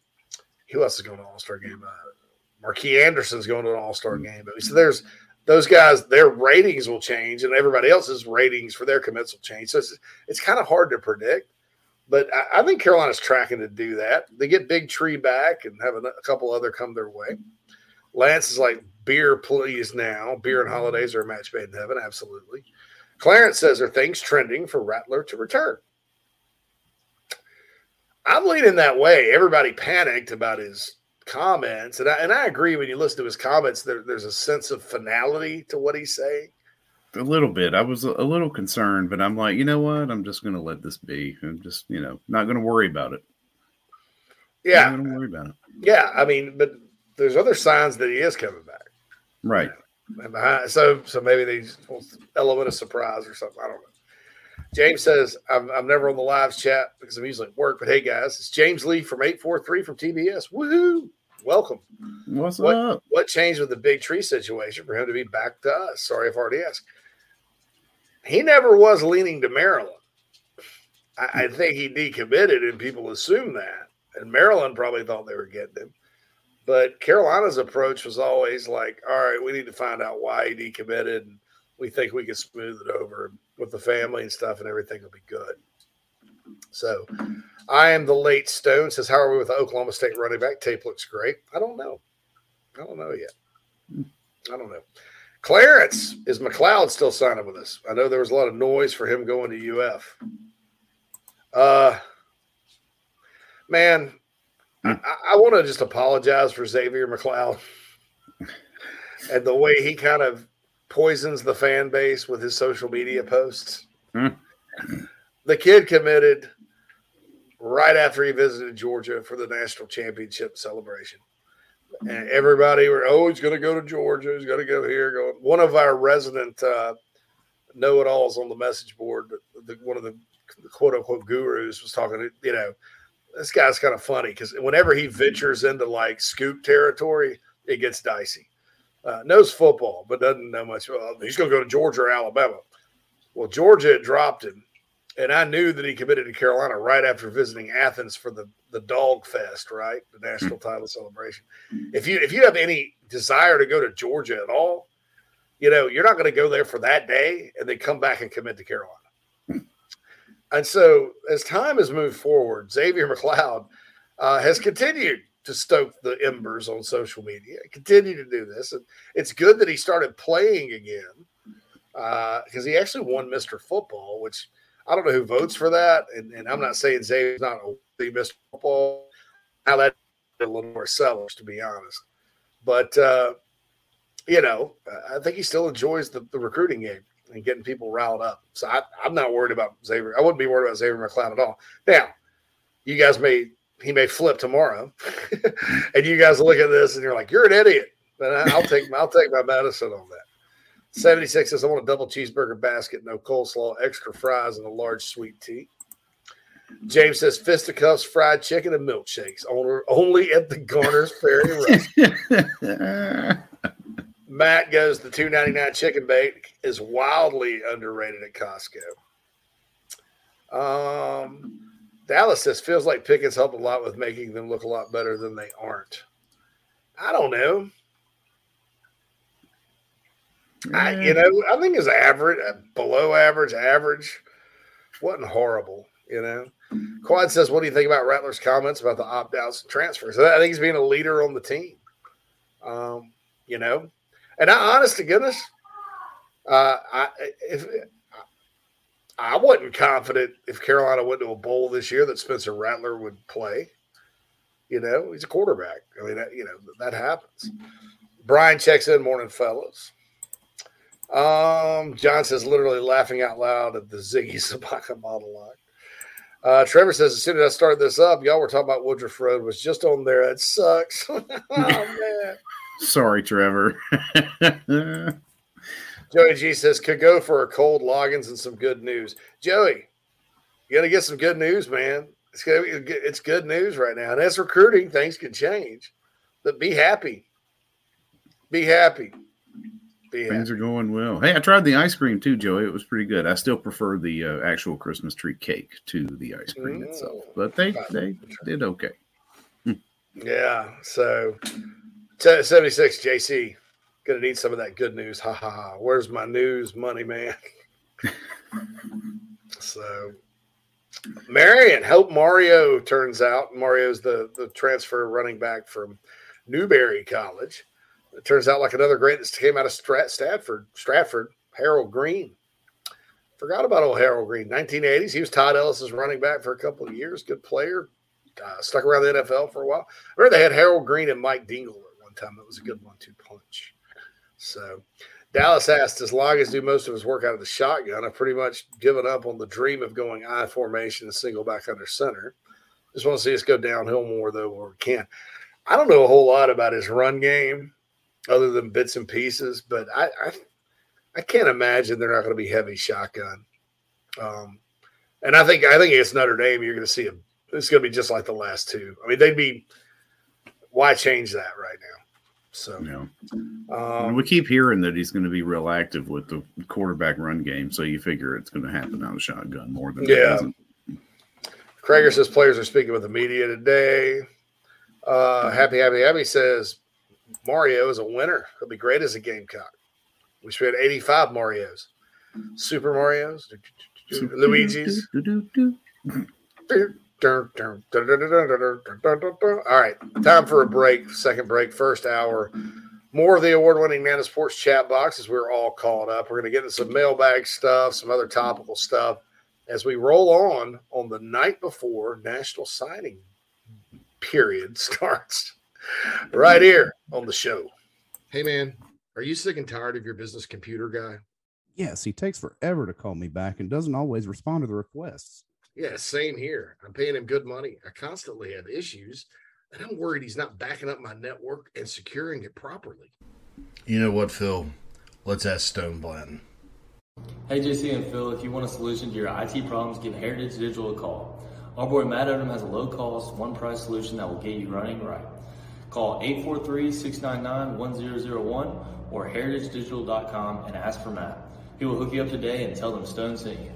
who else is going to an All Star game? Uh, Marquis Anderson's going to an All Star game. So there's those guys. Their ratings will change, and everybody else's ratings for their commits will change. So it's it's kind of hard to predict. But I, I think Carolina's tracking to do that. They get Big Tree back and have a, a couple other come their way. Lance is like, beer, please now. Beer and holidays are a match made in heaven. Absolutely. Clarence says, are things trending for Rattler to return? I'm leaning that way. Everybody panicked about his comments. And I, and I agree when you listen to his comments, there, there's a sense of finality to what he's saying. A little bit. I was a, little concerned, but I'm like, you know what? I'm just going to let this be. I'm just, you know, not going to worry about it. Yeah. Not going to worry about it. Yeah. I mean, but there's other signs that he is coming back. Right. And behind, so so maybe they element of surprise or something. I don't know. James says, I'm, I'm never on the live chat because I'm usually at work. But hey, guys, it's James Lee from 843 from TBS. Woohoo! Welcome. What's what, up? What changed with the big tree situation for him to be back to us? Sorry if I already asked. He never was leaning to Maryland. I, I hmm. think he decommitted, and people assume that. And Maryland probably thought they were getting him. But Carolina's approach was always like, all right, we need to find out why he decommitted. And we think we can smooth it over with the family and stuff, and everything will be good. So I am the late stone. Says, How are we with the Oklahoma State running back? Tape looks great. I don't know. I don't know yet. Hmm. I don't know. Clarence, is McLeod still signing with us? I know there was a lot of noise for him going to UF. Uh man, I, I want to just apologize for Xzavier McLeod and the way he kind of poisons the fan base with his social media posts. the kid committed right after he visited Georgia for the national championship celebration. And everybody were, oh, he's going to go to Georgia. He's going to go here. Go. One of our resident uh, know-it-alls on the message board, the, one of the quote unquote gurus was talking, you know, this guy's kind of funny because whenever he ventures into like scoop territory, it gets dicey. Uh, knows football, but doesn't know much. Well, he's going to go to Georgia or Alabama. Well, Georgia dropped him, and I knew that he committed to Carolina right after visiting Athens for the the Dog Fest, right, the national title celebration. If you if you have any desire to go to Georgia at all, you know you're not going to go there for that day and then come back and commit to Carolina. And so, as time has moved forward, Xzavier McLeod uh, has continued to stoke the embers on social media, continue to do this. And it's good that he started playing again because uh, he actually won Mr. Football, which I don't know who votes for that. And, and I'm not saying Xzavier's not a Mr. Football. Now that a little more sellers, to be honest. But uh, you know, I think he still enjoys the, the recruiting game and getting people riled up. So I, am not worried about Xzavier. I wouldn't be worried about Xzavier McLeod at all. Now, you guys may he may flip tomorrow, and you guys look at this and you're like, you're an idiot. But I'll take I'll take my medicine on that. 76 says I want a double cheeseburger basket, no coleslaw, extra fries, and a large sweet tea. James says fisticuffs, fried chicken, and milkshakes only at the Garner's Ferry Matt goes the two ninety nine chicken bake is wildly underrated at Costco. Um, Dallas says feels like Pickens helped a lot with making them look a lot better than they aren't. I don't know. I, you know, I think it's average, uh, below average, average. wasn't horrible, you know. Quad says, "What do you think about Rattler's comments about the opt-outs and transfers?" I think he's being a leader on the team. Um, you know, and I, honest to goodness, uh, I if I wasn't confident if Carolina went to a bowl this year that Spencer Rattler would play. You know, he's a quarterback. I mean, that, you know that happens. Brian checks in, morning fellas. Um, John says, literally laughing out loud at the Ziggy Zabaka monologue. Uh, Trevor says, as soon as I started this up, y'all were talking about Woodruff Road was just on there. It sucks. oh man. Sorry, Trevor. Joey G says, could go for a cold Yuenglings and some good news. Joey, you got to get some good news, man. It's gonna be, it's good news right now. And as recruiting, things can change. But be happy. Be happy. Yeah. Things are going well. Hey, I tried the ice cream too, Joey. It was pretty good. I still prefer the uh, actual Christmas tree cake to the ice cream mm. itself, but they they did okay. yeah. So, seventy six JC gonna need some of that good news. Ha ha. ha. Where's my news money, man? so, Marion, hope Mario turns out. Mario's the the transfer running back from Newberry College. It turns out like another great that came out of Strat- Stratford, Stratford, Harold Green. Forgot about old Harold Green. 1980s. He was Todd Ellis's running back for a couple of years. Good player. Uh, stuck around the NFL for a while. I remember they had Harold Green and Mike Dingle at one time. That was a good one-two punch. So Dallas asked, as long as do most of his work out of the shotgun, I've pretty much given up on the dream of going I formation and single back under center. Just want to see us go downhill more though where we can. I don't know a whole lot about his run game other than bits and pieces. But I, I, I can't imagine they're not going to be heavy shotgun. Um, and I think I think it's Notre Dame. You're going to see a. It's going to be just like the last two. I mean, they'd be. Why change that right now? So yeah. Um, we keep hearing that he's going to be real active with the quarterback run game. So you figure it's going to happen out of shotgun more than yeah. Krager says players are speaking with the media today. Uh, happy, happy, happy says Mario is a winner. He'll be great as a Gamecock. We have 85 Marios. Super Marios, Luigi's. All right, time for a break. Second break, first hour. More of the award-winning Nana Sports chat box as we're all caught up. We're going to get into some mailbag stuff, some other topical stuff as we roll on on the night before National Signing period starts right here on the show. Hey, man, are you sick and tired of your business computer guy? Yes, he takes forever to call me back and doesn't always respond to the requests. Yeah, same here. I'm paying him good money. I constantly have issues, and I'm worried he's not backing up my network and securing it properly. You know what, Phil? Let's ask Stone Blanton. Hey, JC and Phil, if you want a solution to your IT problems, give Heritage Digital a call. Our boy Matt Odom has a low cost, one price solution that will get you running right. Call 843-699-1001 or heritagedigital.com and ask for Matt. He will hook you up today and tell them Stone sent you.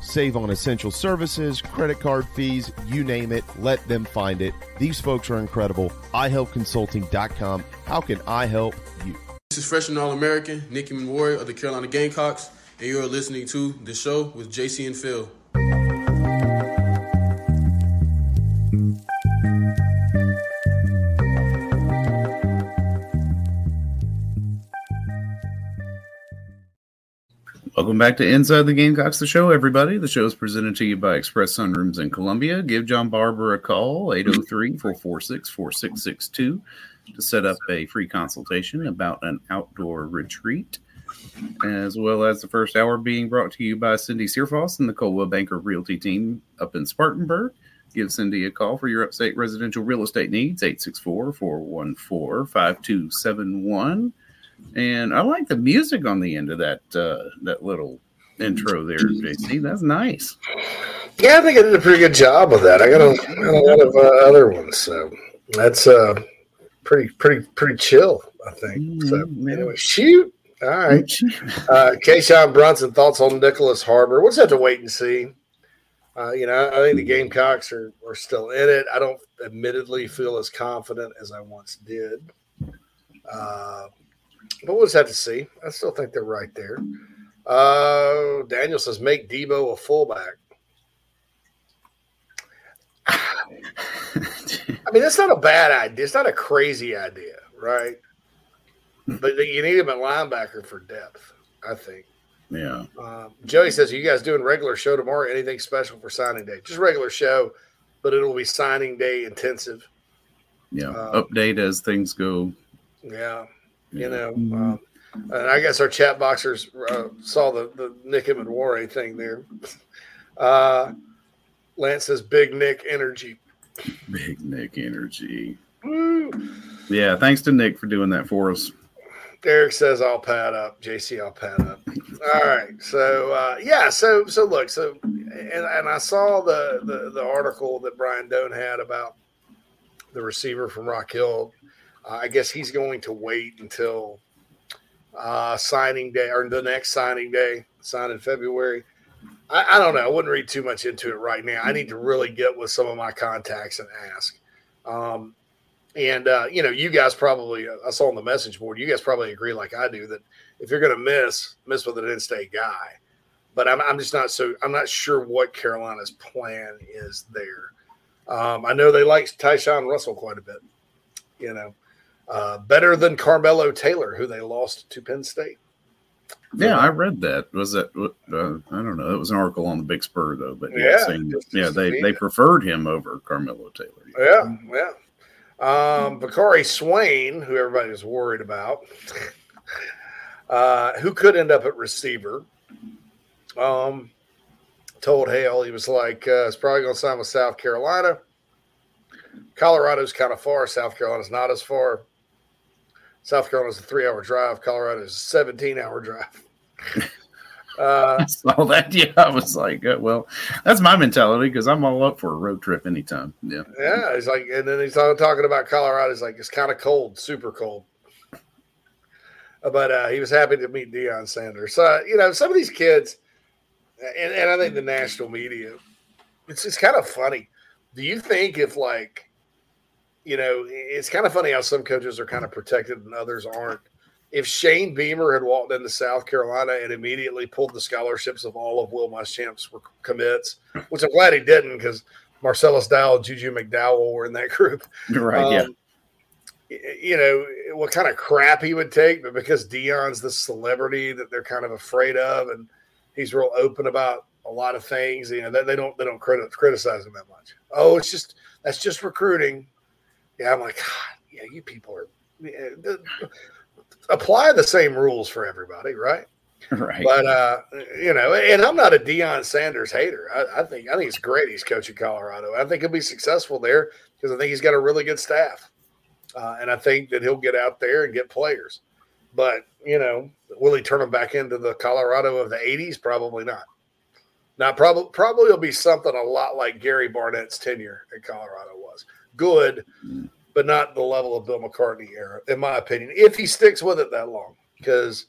Save on essential services, credit card fees, you name it. Let them find it. These folks are incredible. iHelpConsulting.com. How can I help you? This is freshman All American Nick Emmanwori of the Carolina Gamecocks, and you are listening to The Show with JC and Phil. Welcome back to Inside the Gamecocks, the show, everybody. The show is presented to you by Express Sunrooms in Columbia. Give John Barber a call, 803 446 4662, to set up a free consultation about an outdoor retreat, as well as the first hour being brought to you by Cindy Searfoss and the Coldwell Banker Realty team up in Spartanburg. Give Cindy a call for your upstate residential real estate needs, 864 414 5271. And I like the music on the end of that uh, that little intro there, JC. That's nice. Yeah, I think I did a pretty good job of that. I got a, a lot of uh, other ones, so that's uh, pretty pretty pretty chill. I think. So anyway, shoot. All right. Uh, Keyshawn Brunson thoughts on Nicholas Harbor. We'll just have to wait and see. Uh, you know, I think the Gamecocks are, are still in it. I don't admittedly feel as confident as I once did. Uh, but we'll just have to see. I still think they're right there. Uh, Daniel says make Debo a fullback. I mean, that's not a bad idea. It's not a crazy idea, right? But you need him at linebacker for depth, I think. Yeah. Um, Joey says, Are you guys doing regular show tomorrow? Anything special for signing day? Just regular show, but it'll be signing day intensive. Yeah. Um, Update as things go. Yeah. You know, um, and I guess our chat boxers uh, saw the, the Nick Emmanwori thing there. Uh, Lance says, Big Nick energy. Big Nick energy. Woo. Yeah. Thanks to Nick for doing that for us. Derek says I'll pad up. JC, I'll pad up. All right. So uh, yeah. So so look. So and, and I saw the, the the article that Brian Dohn had about the receiver from Rock Hill. Uh, I guess he's going to wait until uh, signing day or the next signing day, sign in February. I, I, don't know. I wouldn't read too much into it right now. I need to really get with some of my contacts and ask. Um, and uh, you know, you guys probably I saw on the message board. You guys probably agree, like I do, that if you're going to miss, miss with an in-state guy. But I'm, I'm just not so. I'm not sure what Carolina's plan is there. Um, I know they like Tyshawn Russell quite a bit. You know, uh, better than Carmelo Taylor, who they lost to Penn State. Yeah, I read that. Was that uh, I don't know. It was an article on the Big Spur though, but yeah, saying, yeah, they they preferred him over Carmelo Taylor. Yeah, yeah. Um, Vicari Swain, who everybody was worried about, uh, who could end up at receiver, um, told Hale he was like, uh, it's probably going to sign with South Carolina. Colorado's kind of far. South Carolina's not as far. South Carolina's a three hour drive. Colorado's a 17 hour drive. Uh, I saw that. Yeah, I was like, uh, well, that's my mentality because I'm all up for a road trip anytime. Yeah. Yeah. He's like, and then he's talking about Colorado. He's like, it's kind of cold, super cold. But uh, he was happy to meet Deion Sanders. So, you know, some of these kids, and, and I think the national media, it's, it's kind of funny. Do you think if, like, you know, it's kind of funny how some coaches are kind of protected and others aren't if Shane Beamer had walked into South Carolina and immediately pulled the scholarships of all of Will Muschamp's commits, which I'm glad he didn't because Marcellus and Juju McDowell were in that group. Right. Um, yeah. You know what kind of crap he would take, but because Deion's the celebrity that they're kind of afraid of, and he's real open about a lot of things. You know, they, they don't they don't criticize him that much. Oh, it's just that's just recruiting. Yeah, I'm like, God, yeah, you people are apply the same rules for everybody, right? Right. But uh, you know, and I'm not a Deion Sanders hater. I, I, think I think it's great he's coaching Colorado. I think he'll be successful there because I think he's got a really good staff. uh, and I think that he'll get out there and get players. But you know, will he turn them back into the Colorado of the '80s? Probably not. Now, probably probably will be something a lot like Gary Barnett's tenure at Colorado was. Good, but not the level of Bill McCartney era, in my opinion. If he sticks with it that long, because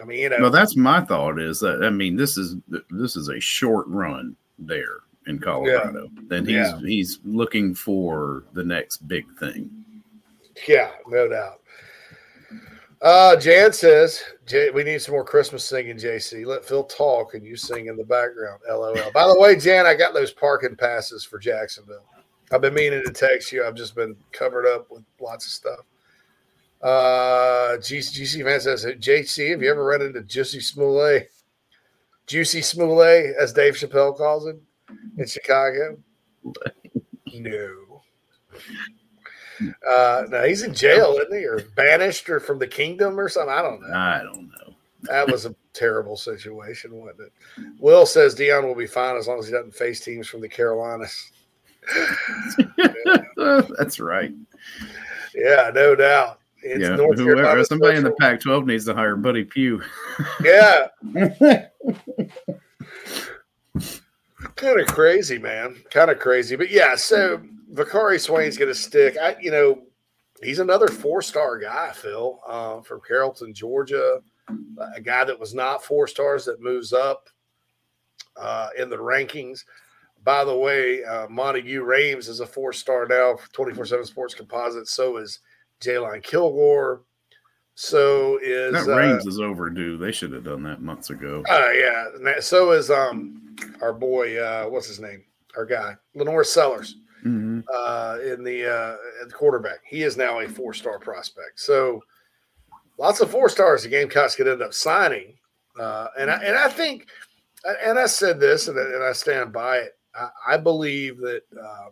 I mean, you know, well, that's my thought. Is that I mean, this is this is a short run there in Colorado. Yeah. Then he's yeah. he's looking for the next big thing. Yeah, no doubt. Uh, Jan says, we need some more Christmas singing, JC. Let Phil talk and you sing in the background. LOL. By the way, Jan, I got those parking passes for Jacksonville. I've been meaning to text you. I've just been covered up with lots of stuff. Uh, GC, fan says, JC, have you ever run into Juicy Smollett? Juicy Smollett, as Dave Chappelle calls him in Chicago? no. Uh, no, he's in jail, isn't he, or banished, or from the kingdom, or something? I don't know. I don't know. that was a terrible situation, wasn't it? Will says Deion will be fine as long as he doesn't face teams from the Carolinas. That's right. Yeah, no doubt. It's yeah, North whoever, Carolina somebody in the Pac-12 needs to hire Buddy Pough. yeah. kind of crazy, man. Kind of crazy, but yeah. So Vicari Swain's going to stick. I, you know, he's another four-star guy, Phil, uh, from Carrollton, Georgia. A guy that was not four stars that moves up uh, in the rankings. By the way, uh, Montague Rames is a four-star now for 24/7 Sports Composite. So is Jalon Kilgore. So is that Rames uh, is overdue. They should have done that months ago. Uh, yeah. So is um our boy. Uh, what's his name? Our guy, LaNorris Sellers mm-hmm. uh, in the uh, the quarterback. He is now a four star prospect. So lots of four stars the Gamecocks could end up signing. Uh, and I, and I think, and I said this, and, and I stand by it. I, I believe that uh,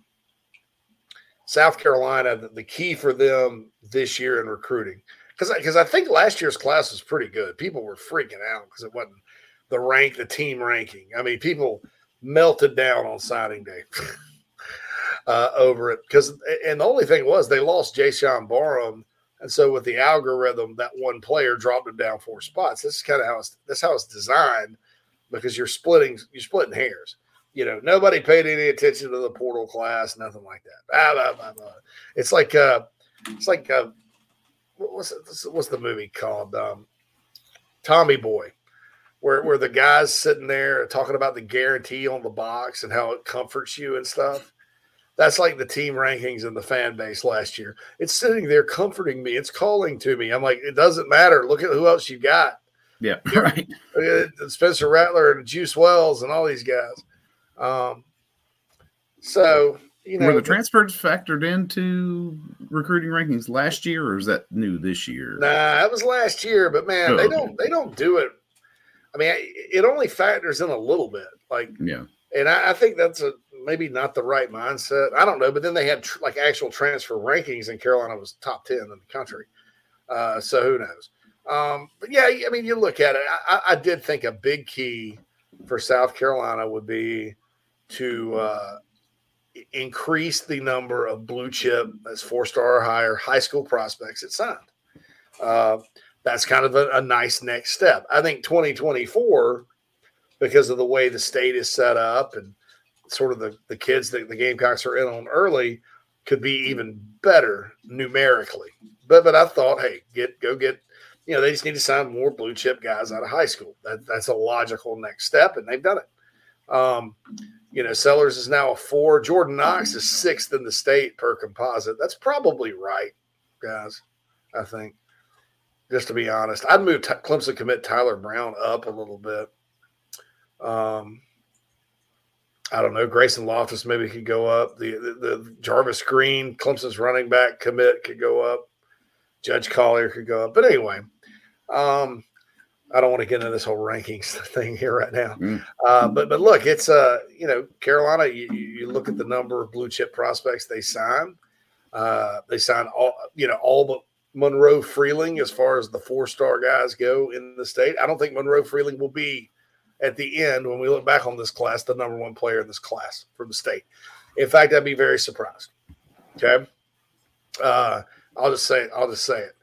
South Carolina, the, the key for them this year in recruiting, because because I think last year's class was pretty good. People were freaking out because it wasn't the rank, the team ranking. I mean, people melted down on signing day. uh, over it because and the only thing was they lost Jaishawn Barham, and so with the algorithm, that one player dropped him down four spots. This is kind of how it's that's how it's designed because you're splitting you're splitting hairs. You know, nobody paid any attention to the portal class, nothing like that. Blah, blah, blah, it's like uh, it's like uh, what's what's the movie called? Um, Tommy Boy where where the guys sitting there talking about the guarantee on the box and how it comforts you and stuff. That's like the team rankings and the fan base last year. It's sitting there comforting me. It's calling to me. I'm like, it doesn't matter. Look at who else you got. Yeah, right. Spencer Rattler and Juice Wells and all these guys. Um, so you know, were the transfers factored into recruiting rankings last year, or is that new this year? Nah, that was last year. But man, oh, they don't they don't do it. I mean, it only factors in a little bit. Like, yeah, and I, I think that's a maybe not the right mindset. I don't know, but then they had tr- like actual transfer rankings, and Carolina was top ten in the country. Uh, so who knows? Um, but yeah, I mean, you look at it. I, I, did think a big key for South Carolina would be to uh, increase the number of blue chip as four star or higher high school prospects it signed. Uh, that's kind of a, a nice next step. I think 2024, because of the way the state is set up and sort of the, the kids that the Gamecocks are in on early could be even better numerically. But but I thought, hey, get go get you know, they just need to sign more blue chip guys out of high school. That, that's a logical next step, and they've done it. Um, you know, Sellers is now a four. Jordan Knox is sixth in the state per composite. That's probably right, guys. I think, just to be honest, I'd move t- Clemson commit Tyler Brown up a little bit. Um, I don't know. Grayson Loftus maybe could go up. The, the, the Jarvis Green, Clemson's running back commit could go up. Judge Collier could go up. But anyway, um, I don't want to get into this whole rankings thing here right now. Mm. Uh, but but look, it's uh you know Carolina. You, you look at the number of blue chip prospects they sign. Uh, they sign all you know all but Monroe Freeling as far as the four star guys go in the state. I don't think Monroe Freeling will be at the end when we look back on this class, the number one player in this class from the state. In fact, I'd be very surprised. Okay. Uh, I'll just say it. I'll just say it.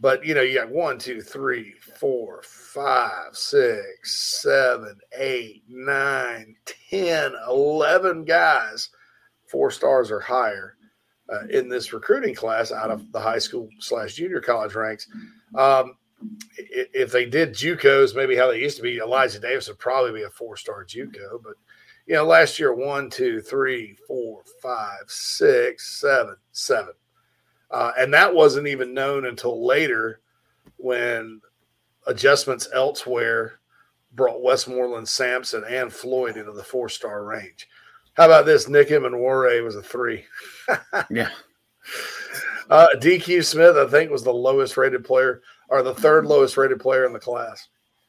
But you know, you got one, two, three, four, five, six, seven, eight, nine, ten, eleven guys, four stars or higher uh, in this recruiting class out of the high school slash junior college ranks. Um, if they did JUCOs, maybe how they used to be, Elijah Davis would probably be a four star JUCO. But you know, last year one, two, three, four, five, six, seven, seven, uh, and that wasn't even known until later when adjustments elsewhere brought Westmoreland, Sampson, and Floyd into the four star range. How about this? Nick Emmanwori was a three. yeah. Uh, DQ Smith, I think, was the lowest rated player or the third lowest rated player in the class.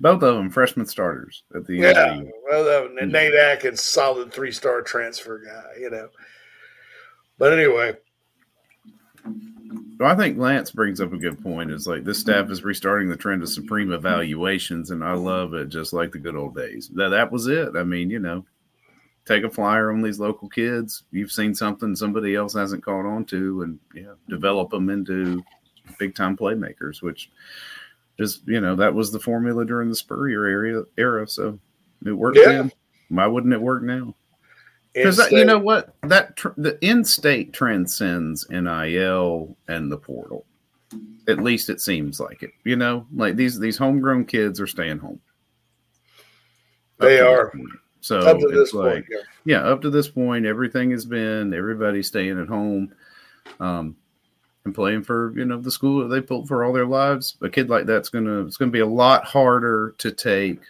both of them freshman starters at the yeah, end. Yeah, of them. Nate Atkins, solid three star transfer guy, you know. But anyway, well, I think Lance brings up a good point. It's like this staff is restarting the trend of supreme evaluations, and I love it, just like the good old days. That that was it. I mean, you know, take a flyer on these local kids. You've seen something somebody else hasn't caught on to, and yeah, develop them into big time playmakers. Which is, you know, that was the formula during the Spurrier area era. So it worked yeah. then. Why wouldn't it work now? Because you know what that tr- the in-state transcends NIL and the portal. At least it seems like it. You know, like these these homegrown kids are staying home. They are. So it's like, point, yeah. yeah. up to this point, everything has been everybody staying at home, um, and playing for you know the school that they built for all their lives. A kid like that's gonna it's gonna be a lot harder to take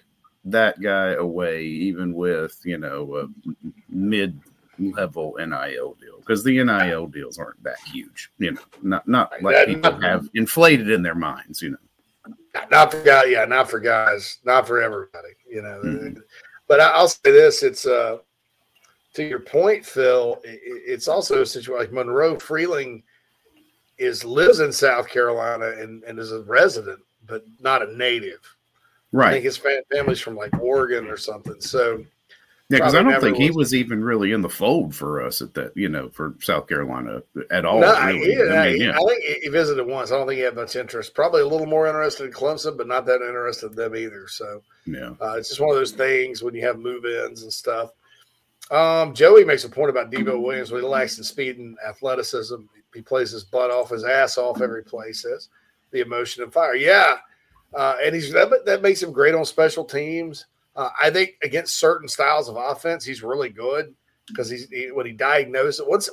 that guy away, even with you know a mid level NIL deal, because the NIL deals aren't that huge. You know, not not like people have inflated in their minds. You know, not for guys. Yeah, not for guys. Not for everybody. You know, mm-hmm. but I'll say this: it's uh to your point, Phil. It's also a situation like Monroe Freeling is lives in South Carolina and, and is a resident, but not a native. Right. I think his family's from like Oregon or something. So yeah, because I don't think he was even really in the fold for us at that, you know, for South Carolina at all. No, really. he, I, mean, yeah. I think he visited once. I don't think he had much interest. Probably a little more interested in Clemson, but not that interested in them either. So yeah, uh, it's just one of those things when you have move-ins and stuff. Um, Joey makes a point about Debo Williams. He lacks in speed and athleticism. He plays his butt off, his ass off every play. Says the emotion and fire. Yeah, uh, and he's that, that makes him great on special teams. Uh, I think against certain styles of offense, he's really good because he's he, when he diagnoses once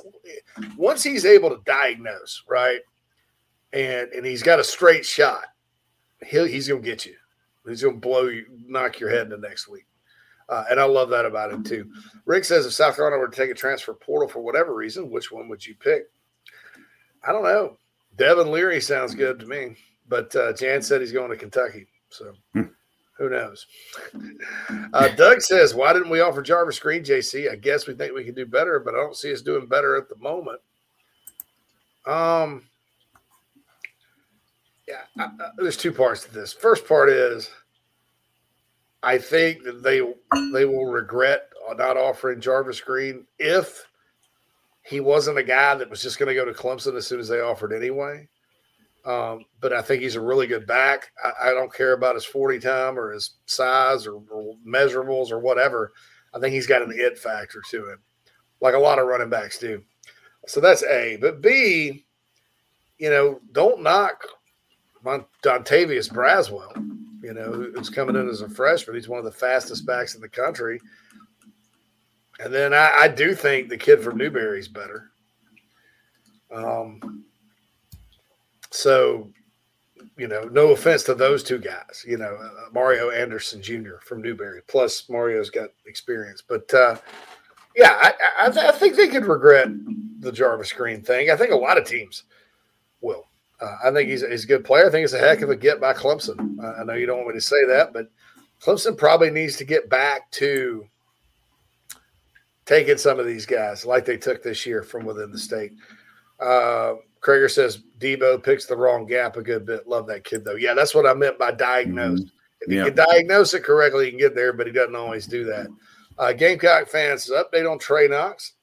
once he's able to diagnose right, and and he's got a straight shot, he he's gonna get you. He's gonna blow you, knock your head in the next week. Uh, and I love that about him too. Rick says if South Carolina were to take a transfer portal for whatever reason, which one would you pick? I don't know. Devin Leary sounds good to me. But uh, Jan said he's going to Kentucky. So hmm. who knows? Uh, Doug says, Why didn't we offer Jarvis Green, JC? I guess we think we can do better, but I don't see us doing better at the moment. Um, yeah, I, I, there's two parts to this. First part is I think that they they will regret not offering Jarvis Green if he wasn't a guy that was just going to go to Clemson as soon as they offered anyway. Um, but I think he's a really good back. I, I, don't care about his 40 time or his size or, or, measurables or whatever. I think he's got an it factor to him, like a lot of running backs do. So that's A. But B, you know, don't knock Dontavius Braswell, you know, who's coming in as a freshman. He's one of the fastest backs in the country. And then I, I do think the kid from Newberry's better. Um, so, you know, no offense to those two guys, you know, uh, Mario Anderson Jr. from Newberry, plus Mario's got experience. But uh, yeah, I, I, I, think they could regret the Jarvis Green thing. I think a lot of teams will. Uh, I think he's, he's a good player. I think it's a heck of a get by Clemson. Uh, I know you don't want me to say that, but Clemson probably needs to get back to taking some of these guys like they took this year from within the state. Uh, Krager says Debo picks the wrong gap a good bit. Love that kid though. Yeah, that's what I meant by diagnosed. Mm-hmm. If yeah. you can diagnose it correctly, you can get there, but he doesn't always do that. Uh, Gamecock fans, update on Trey Knox.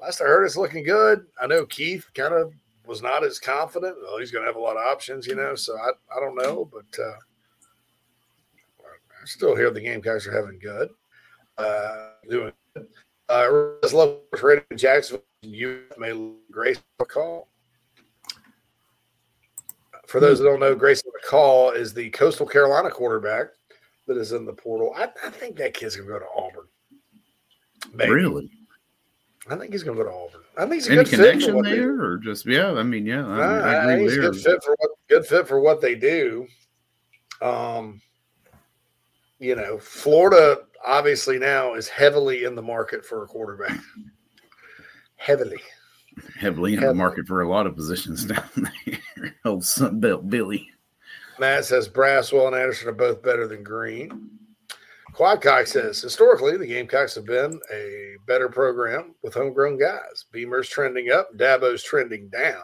Last I heard, it's looking good. I know Keith kind of was not as confident. Well, he's going to have a lot of options, you know. So I, I don't know, but uh, I still hear the Gamecocks are having good, uh, doing. Good. Uh, love Jacksonville. You may Grace McCall. For those that don't know, Grayson McCall is the Coastal Carolina quarterback that is in the portal. I, I think that kid's going to go to Auburn. Maybe. Really? I think he's going to go to Auburn. I think he's a Any good connection fit there, or just yeah? I mean, yeah, I, Nah, I I agree think he's there. good fit for what good fit for what they do. Um, you know, Florida obviously now is heavily in the market for a quarterback. heavily. Heavily in the market for a lot of positions down there. Old Sunbelt Billy. Matt says Braswell and Anderson are both better than Green. Quadcock says historically the Gamecocks have been a better program with homegrown guys. Beamer's trending up, Dabo's trending down.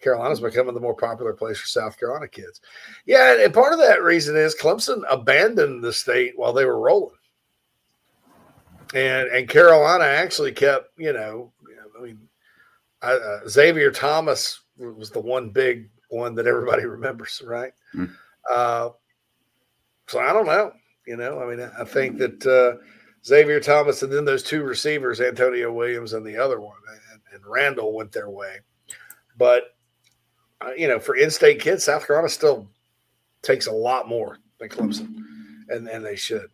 Carolina's becoming the more popular place for South Carolina kids. Yeah, and part of that reason is Clemson abandoned the state while they were rolling, and and Carolina actually kept you know, I mean, I, uh, Xavier Thomas was the one big one that everybody remembers, right? Mm. Uh, so I don't know. You know, I mean, I think that uh, Xavier Thomas and then those two receivers, Antonio Williams and the other one, and, and Randall went their way. But uh, you know, for in-state kids, South Carolina still takes a lot more than Clemson, and and they should.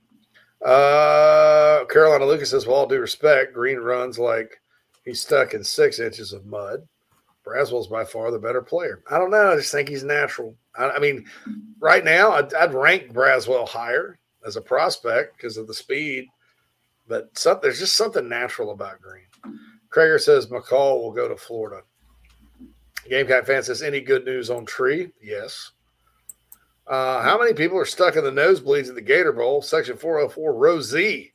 Uh, Carolina Lucas says, "With all due respect, Green runs like he's stuck in six inches of mud. Braswell's by far the better player. I don't know. I just think he's natural. I, I mean, right now, I'd, I'd rank Braswell higher as a prospect because of the speed, but some, there's just something natural about Green. Krager says McCall will go to Florida. Gamecock fan says, any good news on Tree? Yes. Uh, how many people are stuck in the nosebleeds at the Gator Bowl? Section 404, row Z.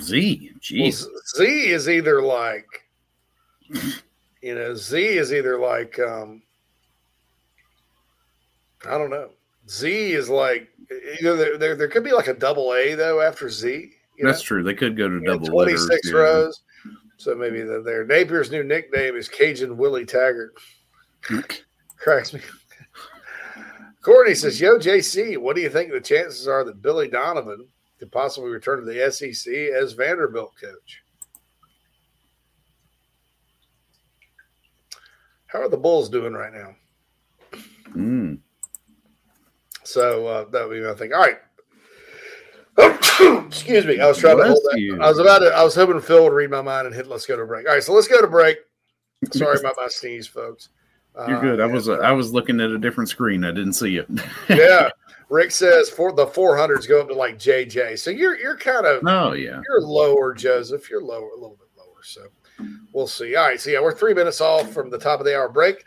Z, Well. Z is either like, you know, Z is either like, um, I don't know. Z is like, you know, there, there, there could be like a double A though after Z. You That's know? true. They could go to You know, double 26 letters. yeah. rows. So maybe they're there. Napier's new nickname is Cajun Willie Taggart. Cracks me. Courtney says, Yo, JC, what do you think the chances are that Billy Donovan could possibly return to the SEC as Vanderbilt coach? How are the Bulls doing right now? Mm. So uh, that would be my thing. All right. Excuse me. I was trying to hold Bless that. you. I was about to. I was hoping Phil would read my mind and hit. Let's go to break. All right. So let's go to break. Sorry about my sneeze, folks. You're Uh, good. I was uh, I was looking at a different screen. I didn't see it. yeah. Rick says for the 400s go up to like JJ. So you're you're kind of Oh yeah. you're lower, Joseph. You're lower, a little bit lower. So we'll see. All right. So yeah, we're three minutes off from the top of the hour break.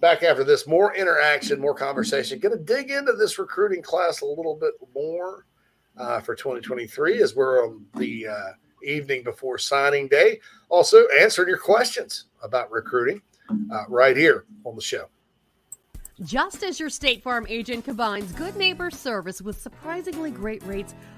Back after this, more interaction, more conversation. Going to dig into this recruiting class a little bit more uh, for 2023 as we're on the uh, evening before signing day. Also, answering your questions about recruiting uh, right here on the show. Just as your State Farm agent combines good neighbor service with surprisingly great rates,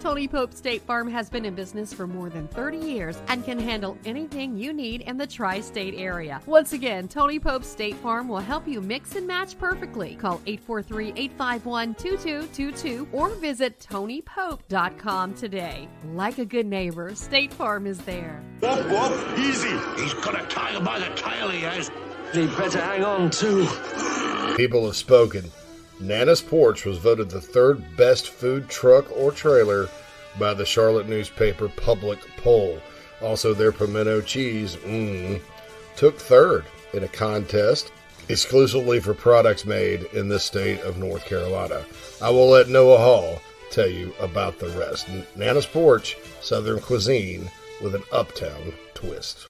Tony Pope State Farm has been in business for more than 30 years and can handle anything you need in the tri state area. Once again, Tony Pope State Farm will help you mix and match perfectly. Call 843 851 2222 or visit TonyPope.com today. Like a good neighbor, State Farm is there. Whoop, whoop, easy. He's got a tiger by the tail, he has. He better hang on too. People have spoken. Nana's Porch was voted the third best food truck or trailer by the Charlotte newspaper Public Poll. Also, their pimento cheese, mmm, took third in a contest exclusively for products made in the state of North Carolina. I will let Noah Hall tell you about the rest. Nana's Porch, Southern cuisine with an uptown twist.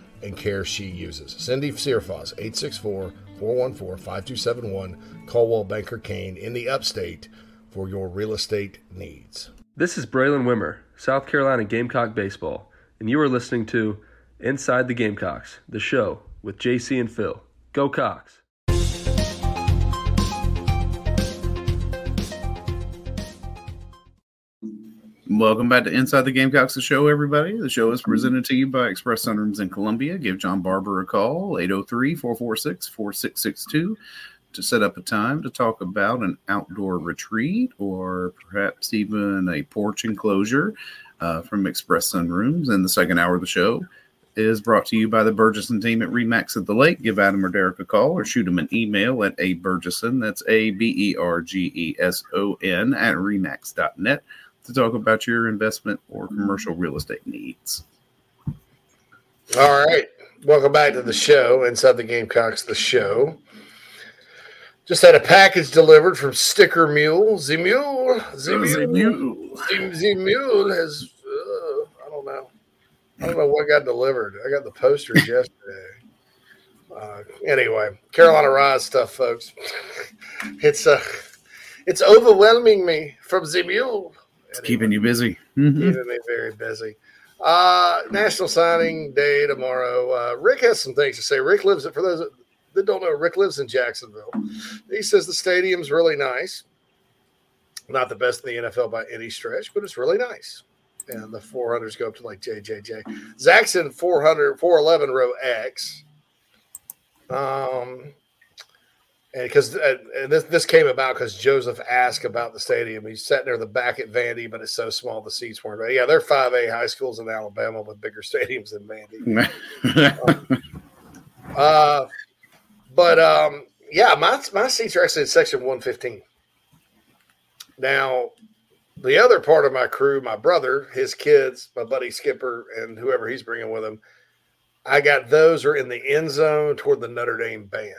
and care she uses. Cindy Searfoss, 864 414 5271, Coldwell Banker Kane in the upstate for your real estate needs. This is Braylen Wimmer, South Carolina Gamecock Baseball, and you are listening to Inside the Gamecocks, the show with JC and Phil. Go Cox! Welcome back to Inside the Gamecocks, the show, everybody. The show is presented to you by Express Sunrooms in Columbia. Give John Barber a call, 803 446 4662, to set up a time to talk about an outdoor retreat or perhaps even a porch enclosure uh, from Express Sunrooms. And the second hour of the show is brought to you by the Bergeson team at Remax at the Lake. Give Adam or Derek a call or shoot them an email at a Bergeson, that's A B E R G E S O N, at remax.net to talk about your investment or commercial real estate needs. All right. Welcome back to the show, Inside the Gamecocks, the show. Just had a package delivered from Sticker Mule. The Mule, the Mule, the Mule has, uh, I don't know. I don't know what got delivered. I got the posters yesterday. Uh, anyway, Carolina Rise stuff, folks. it's uh, it's overwhelming me from the Mule. It's anyway, keeping you busy. Mm-hmm. Keeping me very busy. Uh, National Signing Day tomorrow. Uh, Rick has some things to say. Rick lives for those that don't know. Rick lives in Jacksonville. He says the stadium's really nice. Not the best in the NFL by any stretch, but it's really nice. And the 400s go up to like JJJ. Zach's in 400, 411 row X. Um, and because uh, and this this came about because Joseph asked about the stadium. He's sitting there in the back at Vandy, but it's so small the seats weren't ready. Yeah, they're five A high schools in Alabama with bigger stadiums than Vandy. um, uh, but um, yeah, my my seats are actually in section one fifteen. Now, the other part of my crew, my brother, his kids, my buddy Skipper, and whoever he's bringing with him, I got those are in the end zone toward the Notre Dame band.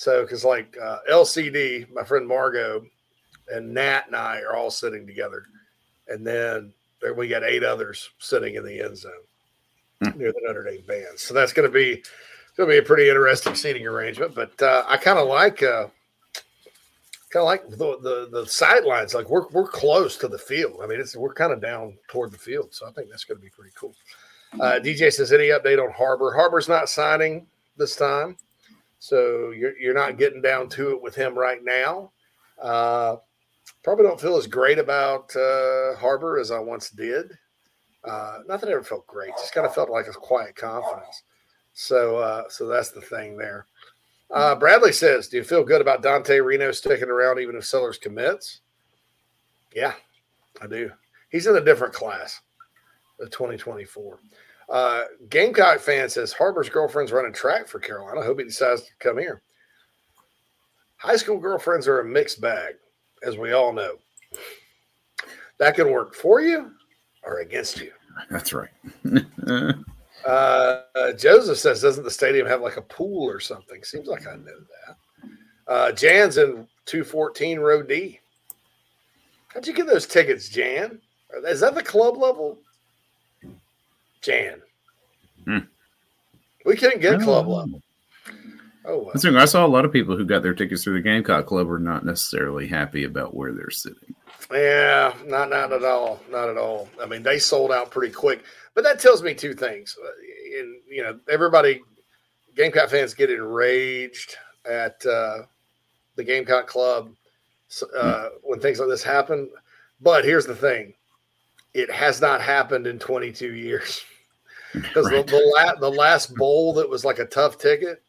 So, because like uh, LCD, my friend Margot, and Nat and I are all sitting together, and then there we got eight others sitting in the end zone hmm. near the Notre Dame band. So that's going to be going to be a pretty interesting seating arrangement. But uh, I kind of like uh, kind of like the, the the sidelines. Like we're we're close to the field. I mean, it's we're kind of down toward the field, so I think that's going to be pretty cool. Uh, DJ says any update on Harbor? Harbor's not signing this time. So you're, you're not getting down to it with him right now. Uh, probably don't feel as great about uh, Harbor as I once did. Uh, not that I ever felt great, just kind of felt like a quiet confidence. So, uh, so that's the thing there. Uh, Bradley says, "Do you feel good about Dante Reno sticking around even if Sellers commits?" Yeah, I do. He's in a different class, the 2024. Uh, Gamecock fan says Harbor's girlfriend's running track for Carolina. Hope he decides to come here. High school girlfriends are a mixed bag, as we all know. That can work for you or against you. That's right. uh, Joseph says, doesn't the stadium have like a pool or something? Seems like I know that. Uh, Jan's in 214 row D. How'd you get those tickets, Jan? Is that the club level? Jan. Hmm. We couldn't get club level. Oh. I saw a lot of people who got their tickets through the Gamecock Club were not necessarily happy about where they're sitting. Yeah, not not at all, not at all. I mean, they sold out pretty quick, but that tells me two things. And uh, you know, everybody, Gamecock fans get enraged at uh, the Gamecock Club uh, hmm. when things like this happen. But here's the thing: it has not happened in 22 years. Because right. the the, la- the, last bowl that was like a tough ticket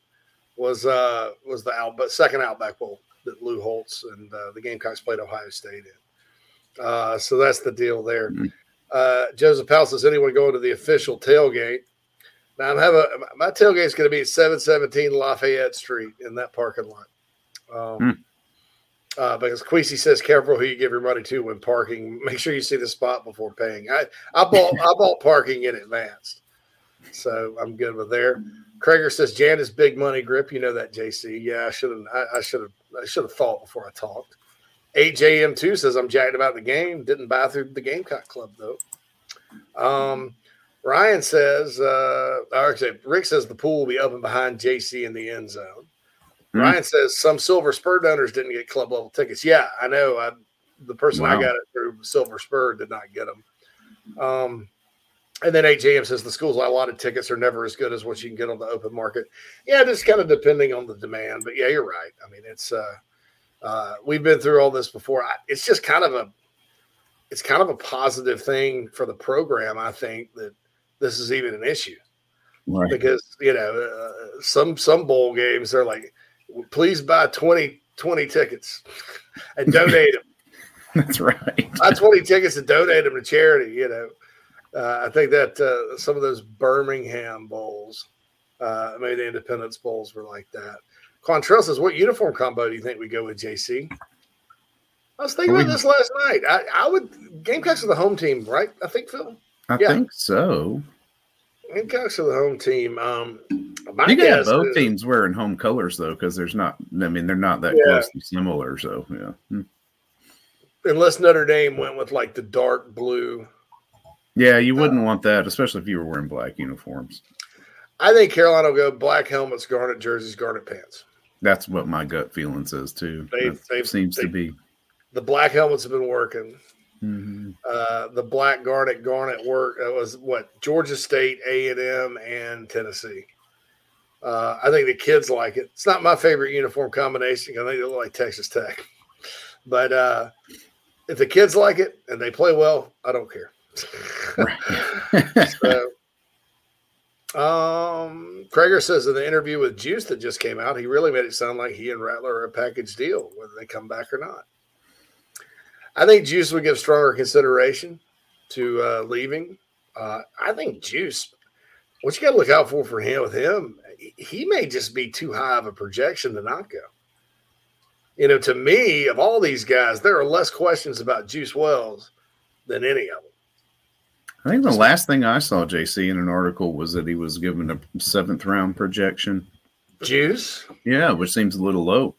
was uh was the out but second Outback Bowl that Lou Holtz and uh, the Gamecocks played Ohio State in. Uh, so that's the deal there. Mm-hmm. Uh, Joseph Powell says anyone going to the official tailgate? Now I'm having my tailgate's going to be at 717 Lafayette Street in that parking lot. Um, hmm. Uh, because Queasy says, "Careful who you give your money to when parking. Make sure you see the spot before paying." I I bought I bought parking in advance, so I'm good with there. Krager says, "Jan is big money grip. You know that, JC. Yeah, I should have I should have I should have thought before I talked." AJM2 says, I'm jacked about the game. Didn't buy through the Gamecock Club, though. Um, Ryan says, uh, actually, Rick says the pool will be open behind JC in the end zone. Mm-hmm. Ryan says some Silver Spur donors didn't get club level tickets. Yeah, I know. I, the person wow. I got it through Silver Spur did not get them. Um, and then AJM says the school's allotted tickets are never as good as what you can get on the open market. Yeah, just kind of depending on the demand. But yeah, you're right. I mean, it's uh, uh, we've been through all this before. It's just kind of a, it's kind of a positive thing for the program. I think that this is even an issue right. because you know uh, some some bowl games they're like, please buy 20, 20 tickets and donate them. That's right. buy twenty tickets and donate them to charity. You know, uh, I think that uh, some of those Birmingham bowls, uh, maybe the Independence bowls were like that. Quantrell says, "What uniform combo do you think we go with, JC?" I was thinking about this last night. I, I would Gamecocks are the home team, right? I think Phil. I yeah. think so. Gamecocks are the home team. Um, you can have both is, teams wearing home colors though, because there's not. I mean, they're not that yeah. closely similar. So yeah. Hmm. Unless Notre Dame went with like the dark blue. Yeah, you wouldn't uh, want that, especially if you were wearing black uniforms. I think Carolina will go black helmets, garnet jerseys, garnet pants. That's what my gut feeling says too. They, they seems they, to be. The black helmets have been working. Mm-hmm. Uh, the black garnet garnet work. That was what Georgia State, A and M, and Tennessee. Uh, I think the kids like it. It's not my favorite uniform combination. I think they look like Texas Tech, but uh, if the kids like it and they play well, I don't care. so, um, Krager says in the interview with Juice that just came out, he really made it sound like he and Rattler are a package deal, whether they come back or not. I think Juice would give stronger consideration to uh, leaving. Uh, I think Juice, what you got to look out for for him with him, he may just be too high of a projection to not go. You know, to me, of all these guys, there are less questions about Juice Wells than any of them. I think the last thing I saw JC in an article was that he was given a seventh round projection. Juice? Yeah, which seems a little low.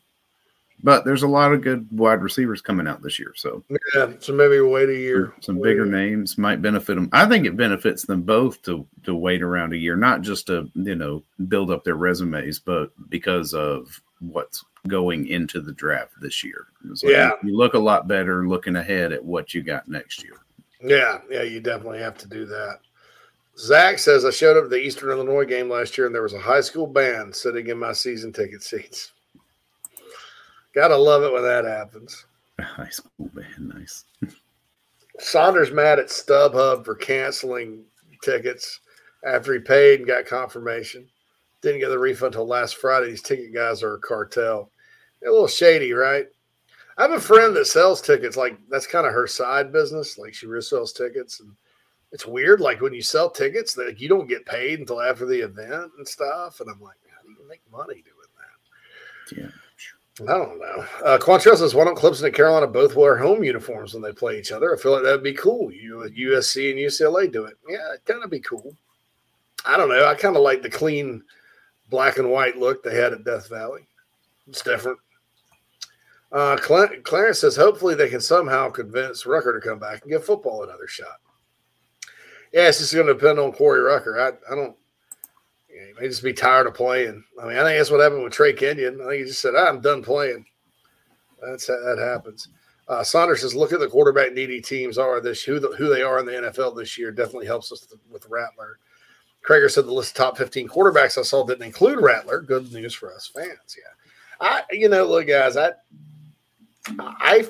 But there's a lot of good wide receivers coming out this year. So yeah, so maybe wait a year. Some wait bigger names might benefit them. I think it benefits them both to to wait around a year, not just to you know build up their resumes, but because of what's going into the draft this year. So yeah, you look a lot better looking ahead at what you got next year. Yeah, yeah, you definitely have to do that. Zach says I showed up at the Eastern Illinois game last year and there was a high school band sitting in my season ticket seats. Gotta love it when that happens. High school band, nice. Saunders mad at StubHub for canceling tickets after he paid and got confirmation. Didn't get the refund until last Friday. These ticket guys are a cartel. They're a little shady, right? I have a friend that sells tickets. Like that's kind of her side business. Like she resells tickets, and it's weird. Like when you sell tickets, that you don't get paid until after the event and stuff. And I'm like, how do you make money doing that? Yeah. I don't know. Uh, Quantrell says, why don't Clemson and Carolina both wear home uniforms when they play each other? I feel like that'd be cool. You USC and UCLA do it. Yeah, it'd kind of be cool. I don't know. I kind of like the clean black and white look they had at Death Valley. It's different. Uh, Clarence says, hopefully they can somehow convince Rucker to come back and give football another shot. Yeah, it's just going to depend on Corey Rucker. I, I don't. May just be tired of playing. I mean, I think that's what happened with Trey Kenyon. I think he just said, "I'm done playing." That's how that happens. Uh, Saunders says, "Look at the quarterback needy teams are this who the, who they are in the NFL this year definitely helps us with Rattler." Krager said the list of top 15 quarterbacks I saw didn't include Rattler. Good news for us fans. Yeah, I you know look guys, I I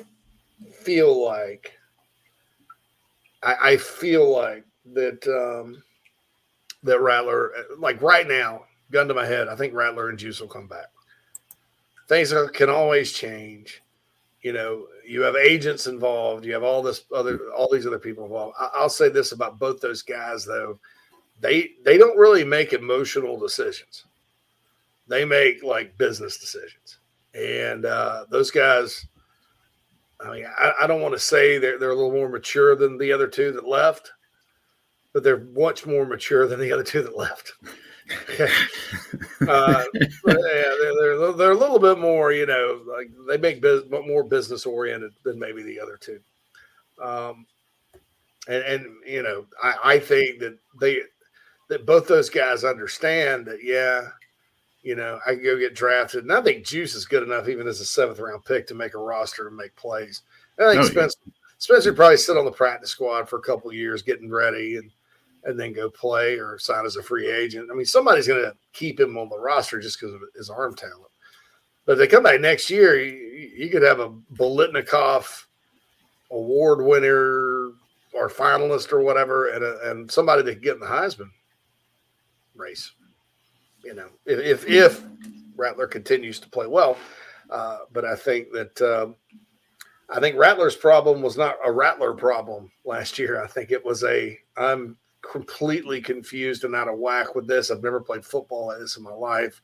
feel like I, I feel like that um, that Rattler, like right now, gun to my head, I think Rattler and Juice will come back. Things can always change. You know, you have agents involved. You have all this other, all these other people involved. I, I'll say this about both those guys, though: they they don't really make emotional decisions. They make like business decisions, and uh, those guys. I mean, I, I don't want to say they're they're a little more mature than the other two that left, but they're much more mature than the other two that left. uh, yeah, they're, they're, they're a little bit more, you know, like they make biz- more business oriented than maybe the other two. Um, and, and you know, I, I think that they that both those guys understand that, yeah, you know, I can go get drafted. And I think Juice is good enough, even as a seventh round pick, to make a roster and make plays. And I think oh, Spencer, yeah. Spencer probably sit on the practice squad for a couple years, getting ready and and then go play or sign as a free agent. I mean, somebody's going to keep him on the roster just because of his arm talent. But if they come back next year, you, you could have a Biletnikoff award winner or finalist or whatever, and a, and somebody that could get in the Heisman race. You know, if if, if Rattler continues to play well, uh, but I think that um, I think Rattler's problem was not a Rattler problem last year. I think it was a I'm completely confused and out of whack with this. I've never played football like this in my life.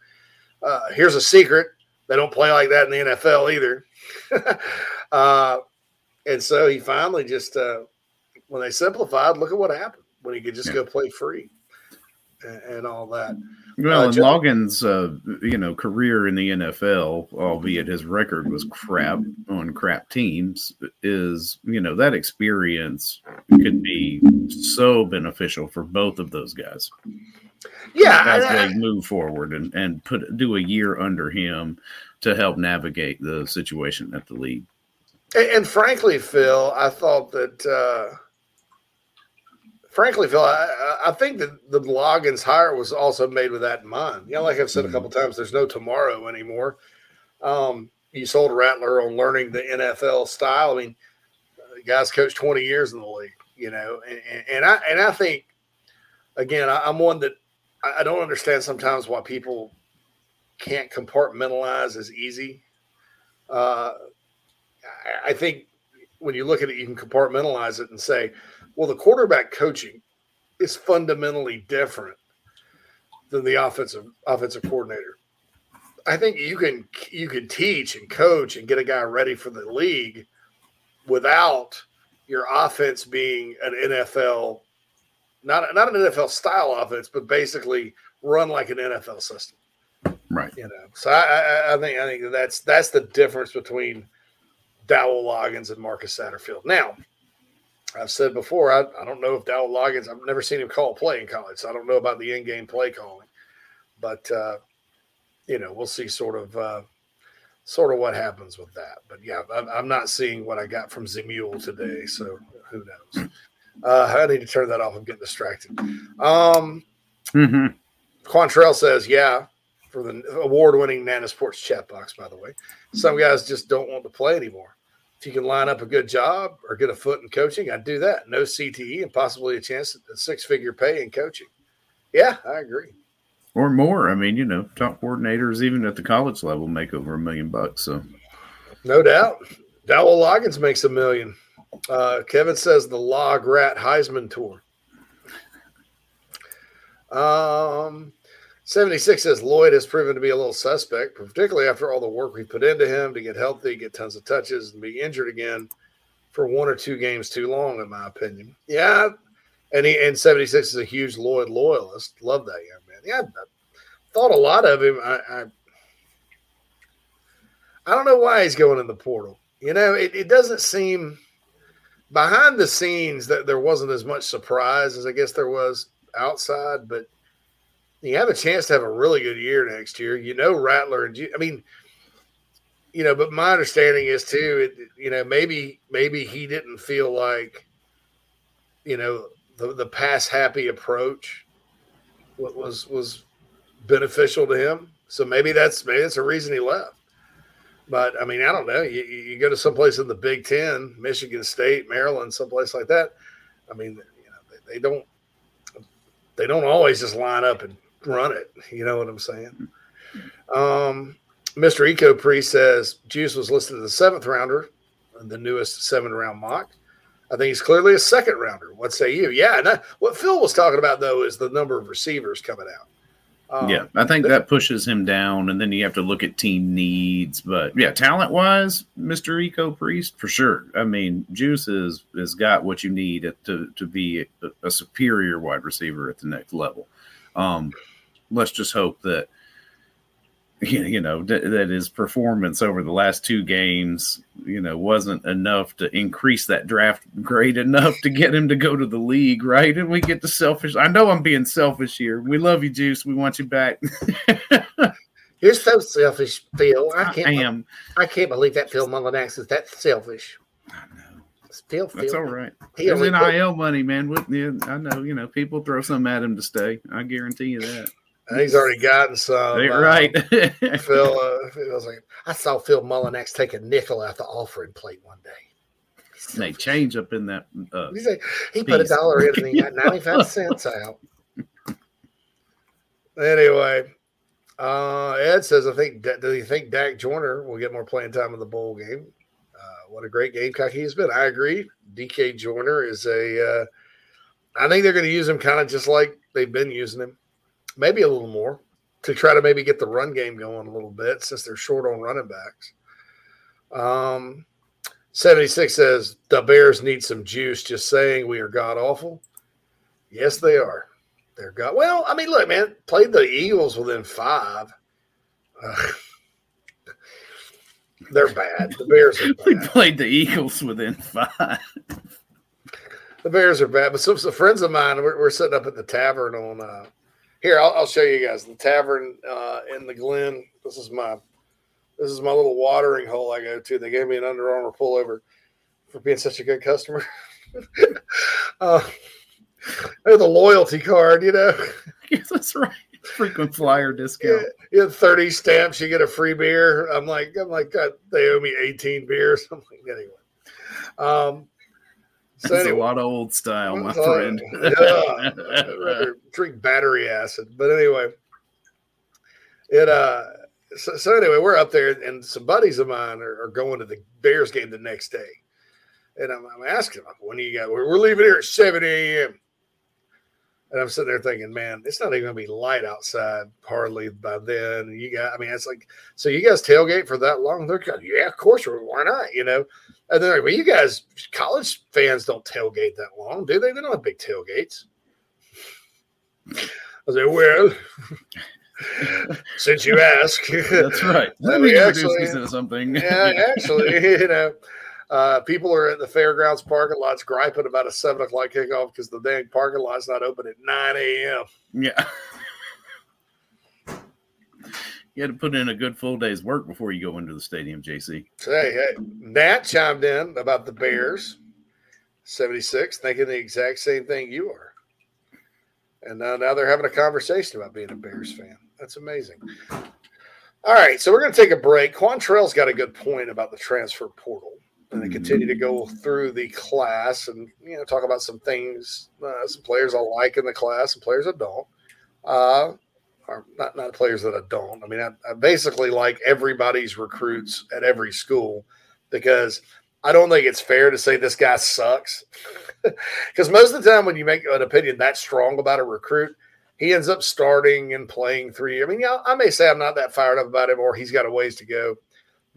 Uh, here's a secret: they don't play like that in the NFL either. uh, and so he finally just, uh, when they simplified, look at what happened when he could just yeah. go play free and, and all that. Well, uh, and Loggins', uh, you know, career in the NFL, albeit his record was crap on crap teams, is you know that experience could be so beneficial for both of those guys. Yeah, as they move forward and and put do a year under him to help navigate the situation at the league. And, and frankly, Phil, I thought that. Uh, frankly, Phil, I, I, think that the Loggins hire was also made with that in mind. You know, like I've said mm-hmm. a couple times, there's no tomorrow anymore. Um, you sold Rattler on learning the NFL style. I mean, the guy's coached 20 years in the league, you know, and, and I and I think again, I, am one that I don't understand sometimes why people can't compartmentalize as easy. Uh, I, I think when you look at it, you can compartmentalize it and say, well, the quarterback coaching is fundamentally different than the offensive offensive coordinator. I think you can you can teach and coach and get a guy ready for the league without your offense being an NFL not not an NFL style offense, but basically run like an NFL system. Right. You know. So I, I, I think I think that's that's the difference between Dowell Loggins and Marcus Satterfield. Now, I've said before, I, I don't know if Dowell Loggins, I've never seen him call a play in college, so I don't know about the in game play calling. But, uh, you know, we'll see sort of uh, sort of what happens with that. But yeah, I'm, I'm not seeing what I got from Zemule today, so who knows? Uh, I need to turn that off. I'm getting distracted. Um, mm-hmm. Quantrell says, yeah, for the award winning Nana's Porch chat box, by the way. Some guys just don't want to play anymore if you can line up a good job or get a foot in coaching, I'd do that. No CTE and possibly a chance at six figure pay in coaching. Yeah, I agree. Or more. I mean, you know, top coordinators, even at the college level, make over a million bucks. So, no doubt. Dowell Loggins makes a million. Uh, Kevin says the Log Rat Heisman Tour. Um, 76 says Lloyd has proven to be a little suspect, particularly after all the work we put into him to get healthy, get tons of touches, and be injured again for one or two games too long, in my opinion. Yeah. And he and 76 is a huge Lloyd loyalist. Love that young man. Yeah, I thought a lot of him. I, I I don't know why he's going in the portal. You know, it, it doesn't seem behind the scenes that there wasn't as much surprise as I guess there was outside, but – you have a chance to have a really good year next year. You know, Rattler and I mean, you know, but my understanding is too, it, you know, maybe maybe he didn't feel like, you know, the the pass happy approach was was beneficial to him. So maybe that's maybe that's a reason he left. But I mean, I don't know. You, you go to someplace in the Big Ten, Michigan State, Maryland, someplace like that. I mean, you know, they, they don't they don't always just line up and run it. You know what I'm saying? Um, Mr. Eco Pre says Juice was listed as the seventh rounder, the newest seven round mock. I think he's clearly a second rounder. What say you? Yeah. And what Phil was talking about though is the number of receivers coming out. Um, yeah, I think that pushes him down, and then you have to look at team needs. But yeah, talent wise, Mister Eco Priest for sure. I mean, Juice has has got what you need to to be a, a superior wide receiver at the next level. Um, let's just hope that you know that, that his performance over the last two games you know wasn't enough to increase that draft grade enough to get him to go to the league right? And we get the selfish i know i'm being selfish here. We love you juice. We want you back. You're so selfish phil. I can't i am. I can't believe that phil mullinax is that selfish i know Phil, Phil. That's all right. There's NIL money, man. I know, you know, people throw some at him to stay. I guarantee you that. He's already gotten some. Uh, right. Phil, uh, I was like, I saw Phil Mullinax take a nickel out the offering plate one day. They change up in that. Uh, like, he put a dollar in and he got 95 cents out. Anyway, uh, Ed says, I think, do you think Dak Joyner will get more playing time in the bowl game? What a great Gamecock he's been. I agree. DK Joyner is a. Uh, I think they're going to use him kind of just like they've been using him maybe a little more to try to maybe get the run game going a little bit since they're short on running backs. Um, 76 says the Bears need some juice. Just saying we are god awful. Yes, they are. They're god. Well, I mean, look, man, played the Eagles within five. Uh, they're bad. The Bears are bad. we played the Eagles within five. the Bears are bad, but some, some friends of mine, we're, we're sitting up at the tavern on uh, here, I'll, I'll, show you guys the tavern uh, in the Glen. This is my this is my little watering hole I go to. They gave me an Under Armour pullover for being such a good customer. uh, the loyalty card, you know. Yes, that's right. Frequent flyer discount. You you 30 stamps, you get a free beer. I'm like, I'm like, God, they owe me 18 beers. I'm like, anyway. Um, so That's anyway, a lot of old style, my friend. yeah, drink battery acid. But anyway, it uh. So, so, anyway, we're up there, and some buddies of mine are, are going to the Bears game the next day, and I'm, I'm asking them, "When do you got? We're, we're leaving here at 7 a.m." And I'm sitting there thinking, man, it's not even gonna be light outside hardly by then. You got, I mean, it's like, so you guys tailgate for that long? They're going, yeah, of course, why not? You know, and they're like, well, you guys, college fans don't tailgate that long, do they? They don't have big tailgates. I was like, well, since you ask, that's right. Let me introduce actually, something. yeah, actually, you know, uh, people are at the fairgrounds parking lots griping about a seven o'clock kickoff because the dang parking lot's not open at nine a.m. Yeah. You had to put in a good full day's work before you go into the stadium, JC. Hey, hey, Nat chimed in about the Bears, 76, thinking the exact same thing you are. And now, now they're having a conversation about being a Bears fan. That's amazing. All right, so we're going to take a break. Quantrell's got a good point about the transfer portal, and they continue to go through the class and you know talk about some things, uh, some players I like in the class, and players I don't. Uh, or not not players that I don't. I mean, I, I basically like everybody's recruits at every school because I don't think it's fair to say this guy sucks. Because most of the time, when you make an opinion that strong about a recruit, he ends up starting and playing three. I mean, yeah, I may say I'm not that fired up about him, or he's got a ways to go.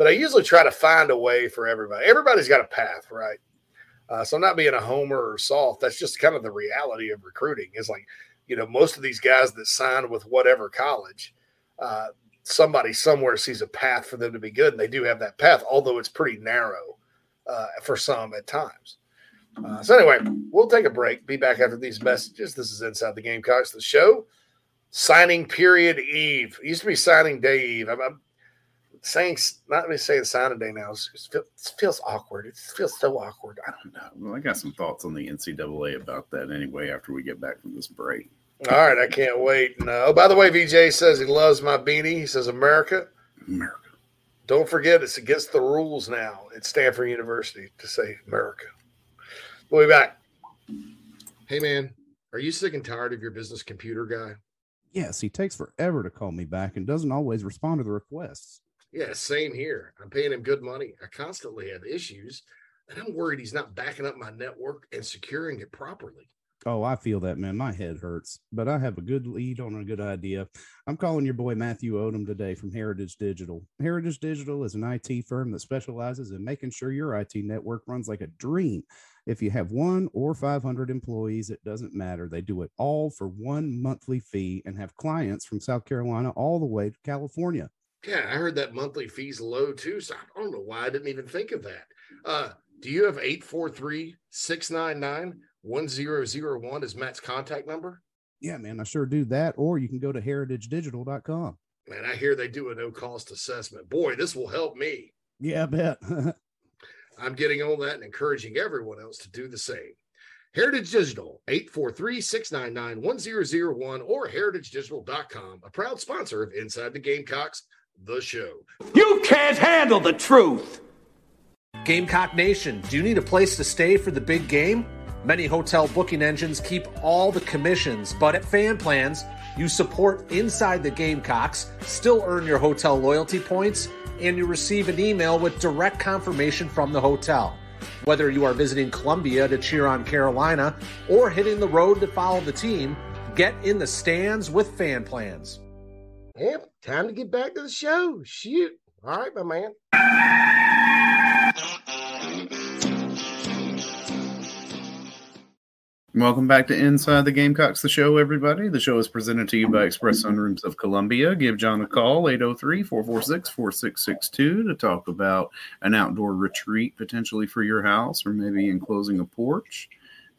But I usually try to find a way for everybody. Everybody's got a path, right? Uh, so I'm not being a homer or soft. That's just kind of the reality of recruiting. Is like you know, most of these guys that sign with whatever college, uh, somebody somewhere sees a path for them to be good, and they do have that path, although it's pretty narrow uh, for some at times. Uh, so anyway, we'll take a break. Be back after these messages. This is Inside the Gamecocks, the show. Signing period eve. It used to be signing day eve. I'm, I'm saying not me saying signing day now. it feels awkward. It feels so awkward. I don't know. Well, I got some thoughts on the NCAA about that anyway. After we get back from this break. All right, I can't wait. And, uh, oh, by the way, VJ says he loves my beanie. He says America. America. Don't forget, it's against the rules now at Stanford University to say America. We'll be back. Hey, man, are you sick and tired of your business computer guy? Yes, he takes forever to call me back and doesn't always respond to the requests. Yeah, same here. I'm paying him good money. I constantly have issues. and I'm worried he's not backing up my network and securing it properly. Oh, I feel that, man. My head hurts, but I have a good lead on a good idea. I'm calling your boy Matthew Odom today from Heritage Digital. Heritage Digital is an IT firm that specializes in making sure your IT network runs like a dream. If you have one or 500 employees, it doesn't matter. They do it all for one monthly fee and have clients from South Carolina all the way to California. Yeah, I heard that monthly fee's low too. So I don't know why I didn't even think of that. Uh, do you have 843 699 1001 is Matt's contact number? Yeah, man, I sure do that. Or you can go to heritagedigital.com. Man, I hear they do a no cost assessment. Boy, this will help me. Yeah, I bet. I'm getting on that and encouraging everyone else to do the same. Heritage Digital, 843-699-1001 or heritagedigital.com, a proud sponsor of Inside the Gamecocks, the show. You can't handle the truth. Gamecock Nation, do you need a place to stay for the big game? Many hotel booking engines keep all the commissions, but at Fan Plans, you support Inside the Gamecocks, still earn your hotel loyalty points, and you receive an email with direct confirmation from the hotel. Whether you are visiting Columbia to cheer on Carolina or hitting the road to follow the team, get in the stands with Fan Plans. Time to get back to the show. Shoot. All right, my man. Welcome back to Inside the Gamecocks, the show, everybody. The show is presented to you by Express Sunrooms of Columbia. Give John a call, 803 446 4662, to talk about an outdoor retreat potentially for your house or maybe enclosing a porch.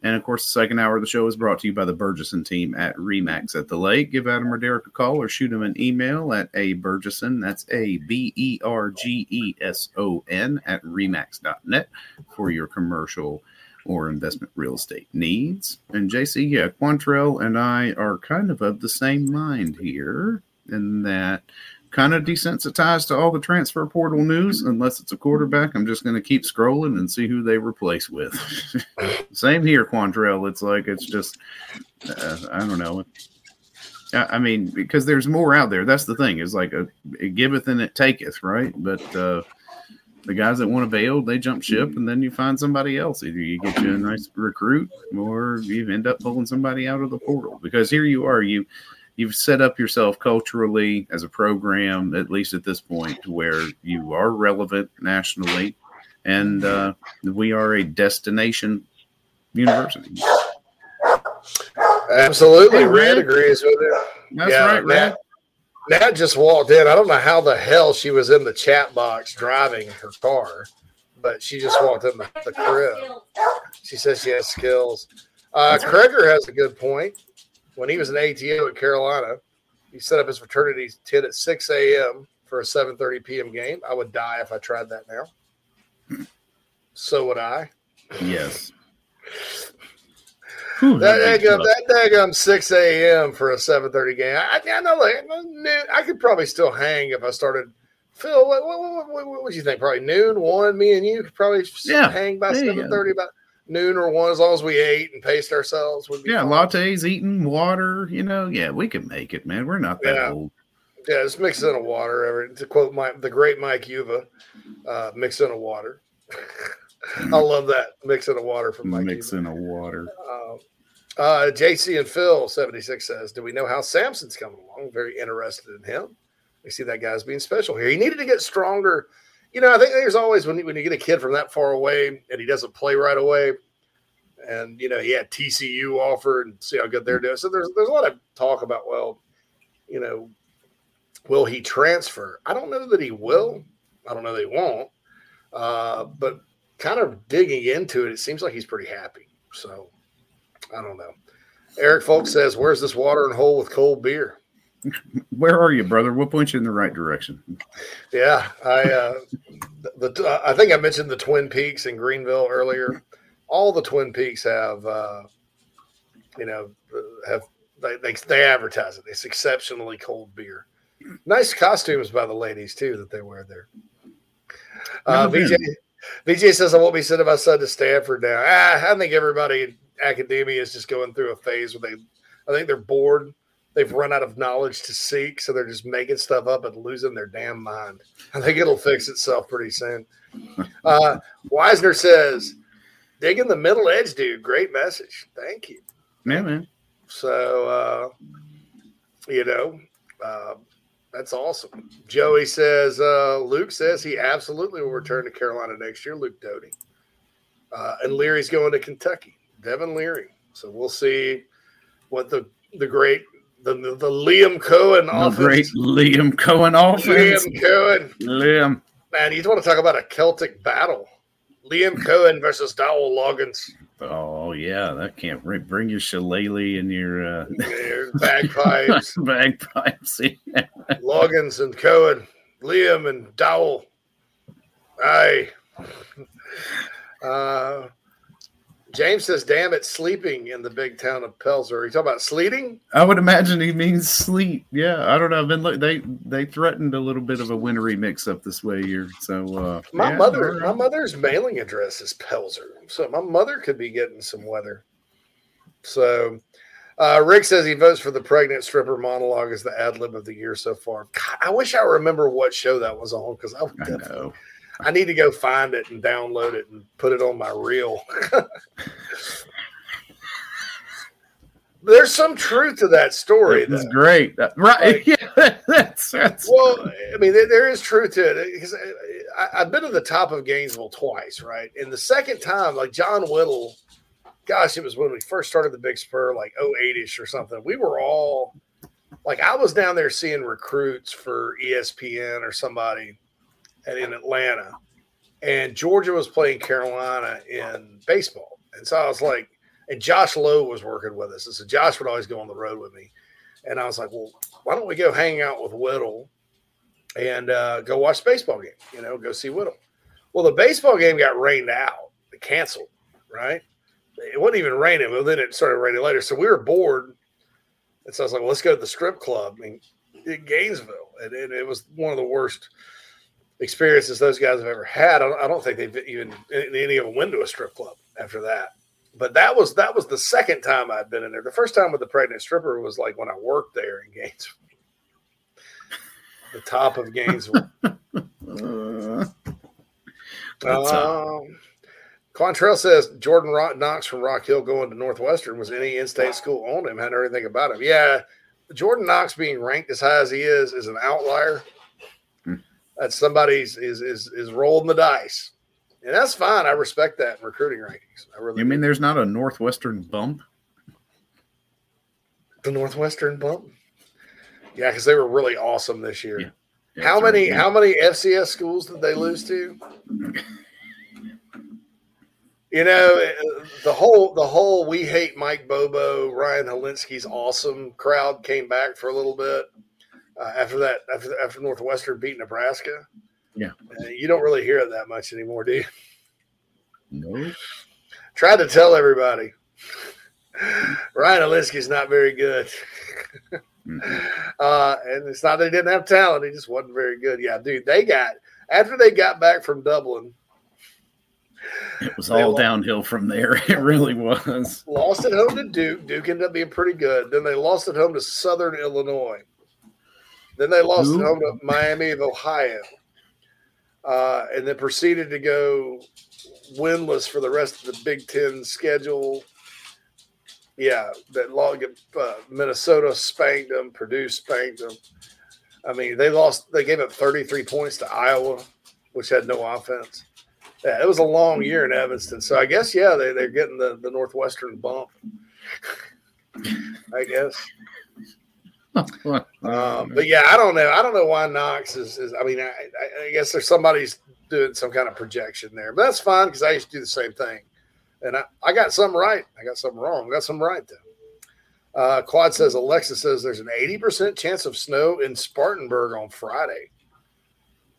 And of course, the second hour of the show is brought to you by the Bergeson team at Remax at the Lake. Give Adam or Derek a call or shoot him an email at a Bergeson, that's A B E R G E S O N, at remax.net for your commercial or investment real estate needs. And JC, yeah, Quantrell and I are kind of of the same mind here in that kind of desensitized to all the transfer portal news. Unless it's a quarterback, I'm just going to keep scrolling and see who they replace with. same here, Quantrell. It's like it's just, uh, I don't know. I mean, because there's more out there. That's the thing. Is like a it giveth and it taketh, right? But uh, the guys that want to bail, they jump ship, and then you find somebody else. Either you get you a nice recruit, or you end up pulling somebody out of the portal. Because here you are, you you've set up yourself culturally as a program, at least at this point, where you are relevant nationally, and uh, we are a destination university. Absolutely, hey, Red agrees with it. That's yeah, right, Red. Nat just walked in. I don't know how the hell she was in the chat box driving her car, but she just walked in the, the crib. She says she has skills. Uh, Kreger has a good point. When he was an ATO at Carolina, he set up his fraternity tent at 6 a.m. for a 7:30 p.m. game. I would die if I tried that now. So would I. Yes. that daggum, that daggum 6 a.m. for a 7:30 game. I, I know, like I could probably still hang if I started. Phil, what, what, what, what, what would you think? Probably noon, one. Me and you could probably yeah. hang by 7:30, about noon or one, as long as we ate and paced ourselves. Would be yeah, fine. lattes, eating water. You know, yeah, we can make it, man. We're not that yeah. old. Yeah, just mix in a water. Every, to quote my the great Mike Yuva, uh, mix in a water. I love that mix in a water from Mike. Mix in a water. Uh, uh, JC and Phil 76 says, Do we know how Samson's coming along? Very interested in him. We see that guy's being special here. He needed to get stronger. You know, I think there's always when you, when you get a kid from that far away and he doesn't play right away, and you know he had TCU offered and see how good they're doing. So there's there's a lot of talk about well, you know, will he transfer? I don't know that he will. I don't know that he won't. Uh, but kind of digging into it, it seems like he's pretty happy. So I don't know. Eric Folk says, "Where's this watering hole with cold beer?" Where are you, brother? We'll point you in the right direction. Yeah, I uh, the, I think I mentioned the Twin Peaks in Greenville earlier. All the Twin Peaks have, uh, you know, have they, they they advertise it. It's exceptionally cold beer. Nice costumes by the ladies too that they wear there. Uh, VJ VJ says I won't be sending my son to Stanford now. Ah, I think everybody in academia is just going through a phase where they, I think they're bored they've run out of knowledge to seek, so they're just making stuff up and losing their damn mind. I think it'll fix itself pretty soon. Uh, Weisner says, "Digging the middle edge, dude. Great message. Thank you." Yeah, man. So, uh, you know, uh, that's awesome. Joey says, uh, Luke says he absolutely will return to Carolina next year. Luke Doty. Uh, and Leary's going to Kentucky. Devin Leary. So we'll see what the the great the the, the Liam Coen The offense. great Liam Coen offense. Liam Coen. Liam. Man, you want to talk about a Celtic battle? Liam Coen versus Dowell Loggins. Oh yeah, that can't bring, bring your shillelagh and your uh, There's bagpipes. bagpipes. Yeah. Loggins and Coen, Liam and Dowell. Aye. Uh, James says, "Damn it, sleeping in the big town of Pelzer." Are you talking about sleeting? I would imagine he means sleet. Yeah, I don't know. I've been look. They they threatened a little bit of a wintry mix up this way here. So uh, My yeah, mother, my mother's mailing address is Pelzer, so my mother could be getting some weather. So, uh, Rick says he votes for the pregnant stripper monologue as the ad lib of the year so far. God, I wish I remember what show that was on because I, would I know. I need to go find it and download it and put it on my reel. There's some truth to that story. That's great. Right? yeah, that's that's. Well, I mean, there, there is truth to it because I, I've been to the top of Gainesville twice, right? And the second time, like John Whittle, gosh, it was when we first started the Big Spur, like 08 ish or something. We were all like, I was down there seeing recruits for ESPN or somebody at, in Atlanta, and Georgia was playing Carolina in baseball. And so I was like, and Josh Lowe was working with us. And so Josh would always go on the road with me. And I was like, well, why don't we go hang out with Whittle and uh, go watch the baseball game? You know, go see Whittle. Well, the baseball game got rained out, it canceled, right? It wasn't even raining, but then it started raining later. So we were bored. And so I was like, well, let's go to the strip club in, in Gainesville. And, and it was one of the worst experiences those guys have ever had. I don't, I don't think they've even any of them went to a strip club after that. But that was that was the second time I'd been in there. The first time with the pregnant stripper was like when I worked there in Gainesville, the top of Gainesville. Uh, Um, Quantrell says Jordan Rock, Knox from Rock Hill going to Northwestern was any in-state school on him. Hadn't heard anything about him. Yeah, Jordan Knox being ranked as high as he is is an outlier. That's somebody's is is is rolling the dice, and that's fine. I respect that in recruiting rankings. I really you mean there's not a Northwestern bump? the Northwestern bump. Yeah, because they were really awesome this year. Yeah, how that's right, many how many FCS schools did they lose to? You know, the whole the whole we hate Mike Bobo, Ryan Hilinski's awesome crowd came back for a little bit uh, after that after after Northwestern beat Nebraska. Yeah. Uh, you don't really hear it that much anymore, do you? No. Tried to tell everybody. Ryan Hilinski's not very good. uh, and it's not that he didn't have talent; he just wasn't very good. Yeah, dude, they got after they got back from Dublin, It was all downhill from there. It really was. lost at home to Duke. Duke ended up being pretty good. Then they lost at home to Southern Illinois. Then they lost at home to Miami of Ohio. Uh, and then proceeded to go winless for the rest of the Big Ten schedule. Yeah, that log uh, Minnesota spanked them, Purdue spanked them. I mean, they lost. They gave up 33 points to Iowa, which had no offense. Yeah, it was a long year in Evanston. So I guess yeah, they they're getting the the Northwestern bump. I guess. Um, but yeah, I don't know. I don't know why Knox is. is I mean, I, I, guess there's somebody's doing some kind of projection there, but that's fine because I used to do the same thing, and I, I got some right. I got some wrong. I got some right though. Uh, Quad says Alexa says there's an 80% chance of snow in Spartanburg on Friday.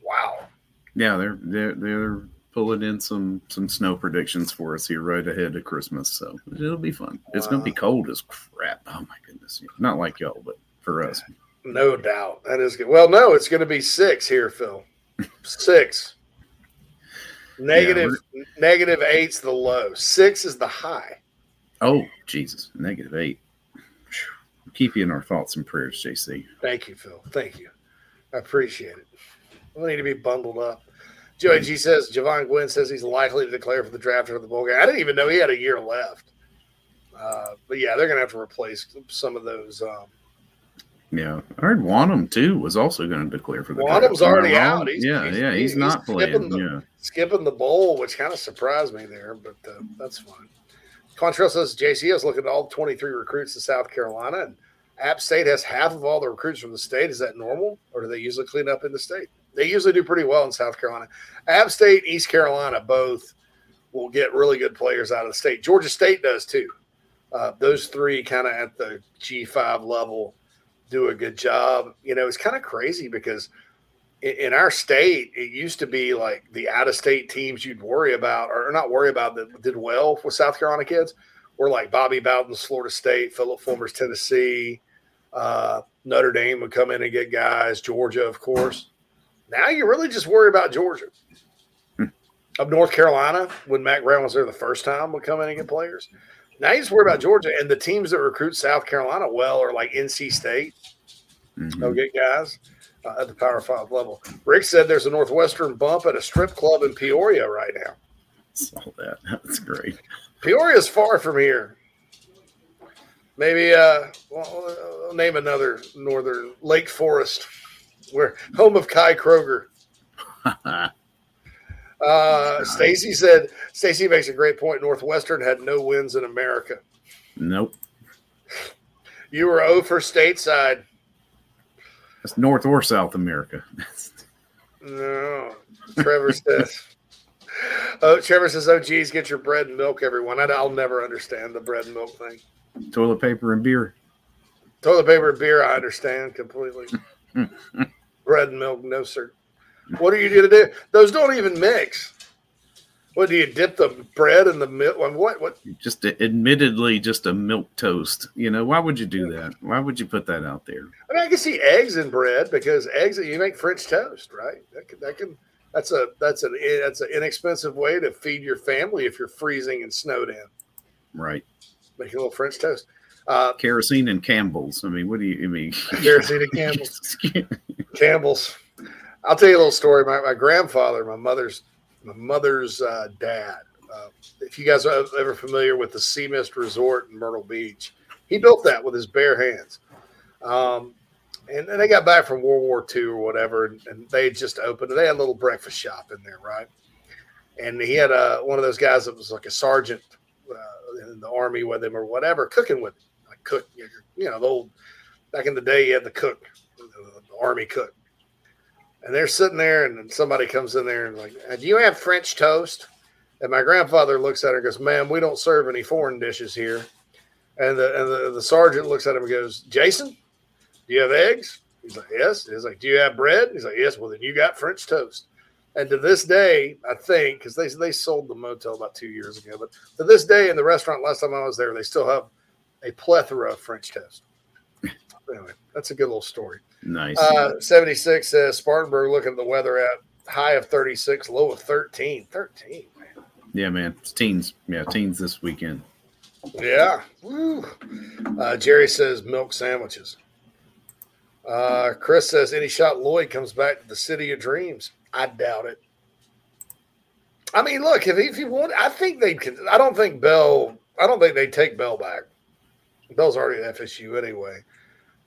Wow. Yeah, they're they're they're pulling in some some snow predictions for us here right ahead of Christmas, so it'll be fun. It's gonna be cold as crap. Oh my goodness, not like y'all, but for us. No doubt. That is good. Well, no, it's going to be six here, Phil. Six. Negative, negative eight's the low. Six is the high. Oh Jesus, negative eight. Keep you in our thoughts and prayers, JC. Thank you, Phil. Thank you. I appreciate it. We need to be bundled up. Joey G says Jovaughn Gwyn says he's likely to declare for the draft or the bowl game. I didn't even know he had a year left. Uh, but yeah, they're going to have to replace some of those. Um, yeah, I heard Wonnum too was also going to declare for the. Wonnum's already out. He's, yeah, he's, yeah, he's, he's not playing. The, yeah, skipping the bowl, which kind of surprised me there, but uh, that's fine. Quantrell says JC is looking at all 23 recruits in South Carolina, and App State has half of all the recruits from the state. Is that normal, or do they usually clean up in the state? They usually do pretty well in South Carolina. App State, East Carolina, both will get really good players out of the state. Georgia State does too. Uh, those three kind of at the G5 level do a good job. You know, it's kind of crazy because in, our state, it used to be like the out of state teams you'd worry about or not worry about that did well with South Carolina kids were like Bobby Bowden's Florida State, Phillip Fulmer's Tennessee, uh, Notre Dame would come in and get guys, Georgia, of course. Now you really just worry about Georgia. Hmm. Of North Carolina, when Mack Brown was there the first time, would come in and get players. Now you just worry about Georgia and the teams that recruit South Carolina well are like NC State. Mm-hmm. They'll get guys uh, at the Power Five level. Rick said there's a Northwestern bump at a strip club in Peoria right now. Saw that. That's great. Peoria is far from here. Maybe uh, well, I'll name another northern Lake Forest, where home of Kai Kroeger. Uh, Stacy said, Stacy makes a great point. Northwestern had no wins in America. Nope. You were 0 for stateside. That's North or South America. no. Trevor says, Oh, Trevor says, "Oh, geez, get your bread and milk, everyone." I, will never understand the bread and milk thing. Toilet paper and beer. Toilet paper and beer, I understand completely. bread and milk, no sir. What are you going to do? Those don't even mix. What do you dip the bread in the milk? What? What? Just a, admittedly, just a milk toast. You know, why would you do that? Why would you put that out there? I mean, I can see eggs in bread because eggs you make French toast, right? That can, that can that's a that's an that's an inexpensive way to feed your family if you're freezing and snowed in. Right. Make a little French toast. Uh, kerosene and Campbell's. I mean, what do you I mean? Kerosene and Campbell's. Campbell's. I'll tell you a little story. My, my grandfather, my mother's my mother's uh, dad. Uh, if you guys are ever familiar with the Sea Mist Resort in Myrtle Beach, he built that with his bare hands. Um, and, and, they got back from World War II or whatever, and, and they just opened. They had a little breakfast shop in there, right? And he had a one of those guys that was like a sergeant uh, in the army with him or whatever, cooking with him. like cook. You know, the old back in the day, you had the cook, the, the army cook and they're sitting there, and somebody comes in there and like, "Do you have French toast?" And my grandfather looks at her and goes, "Ma'am, we don't serve any foreign dishes here." And the and the, the sergeant looks at him and goes, "Jason, do you have eggs?" He's like, "Yes." He's like, "Do you have bread?" He's like, "Yes." Well, then you got French toast. And to this day, I think because they they sold the motel about two years ago, but to this day in the restaurant last time I was there, they still have a plethora of French toast. Anyway, that's a good little story. Nice. Uh, 76 says Spartanburg looking at the weather at high of 36, low of 13. 13, man. Yeah, man. It's teens. Yeah, teens this weekend. Yeah. Woo. Uh, Jerry says milk sandwiches. Uh, Chris says any shot Lloyd comes back to the city of dreams. I doubt it. I mean, look, if he, if he want, I think they can. I don't think Bell. I don't think they take Bell back. Bell's already at FSU anyway,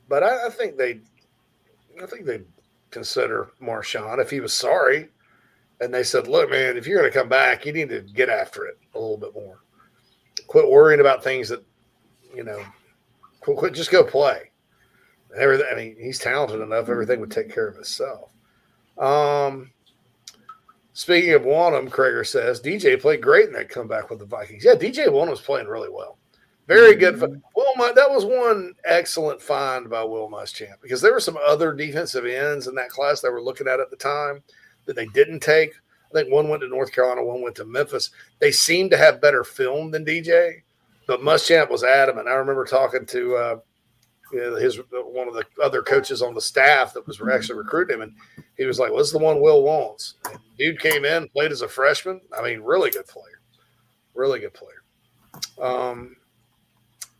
but I, I think they I think they'd consider Marshawn if he was sorry. And they said, look, man, if you're going to come back, you need to get after it a little bit more. Quit worrying about things that, you know, quit, quit just go play. everything, I mean, he's talented enough, everything would take care of itself. Um, speaking of Wonnum, Krager says, DJ played great in that comeback with the Vikings. Yeah, DJ Wonnum's playing really well. Very good. Will that was one excellent find by Will Muschamp because there were some other defensive ends in that class that were looking at at the time that they didn't take. I think one went to North Carolina, one went to Memphis. They seemed to have better film than DJ, but Muschamp was adamant. I remember talking to uh, his one of the other coaches on the staff that was actually recruiting him, and he was like, "What's the one Will wants?" And dude came in, played as a freshman. I mean, really good player, really good player. Um,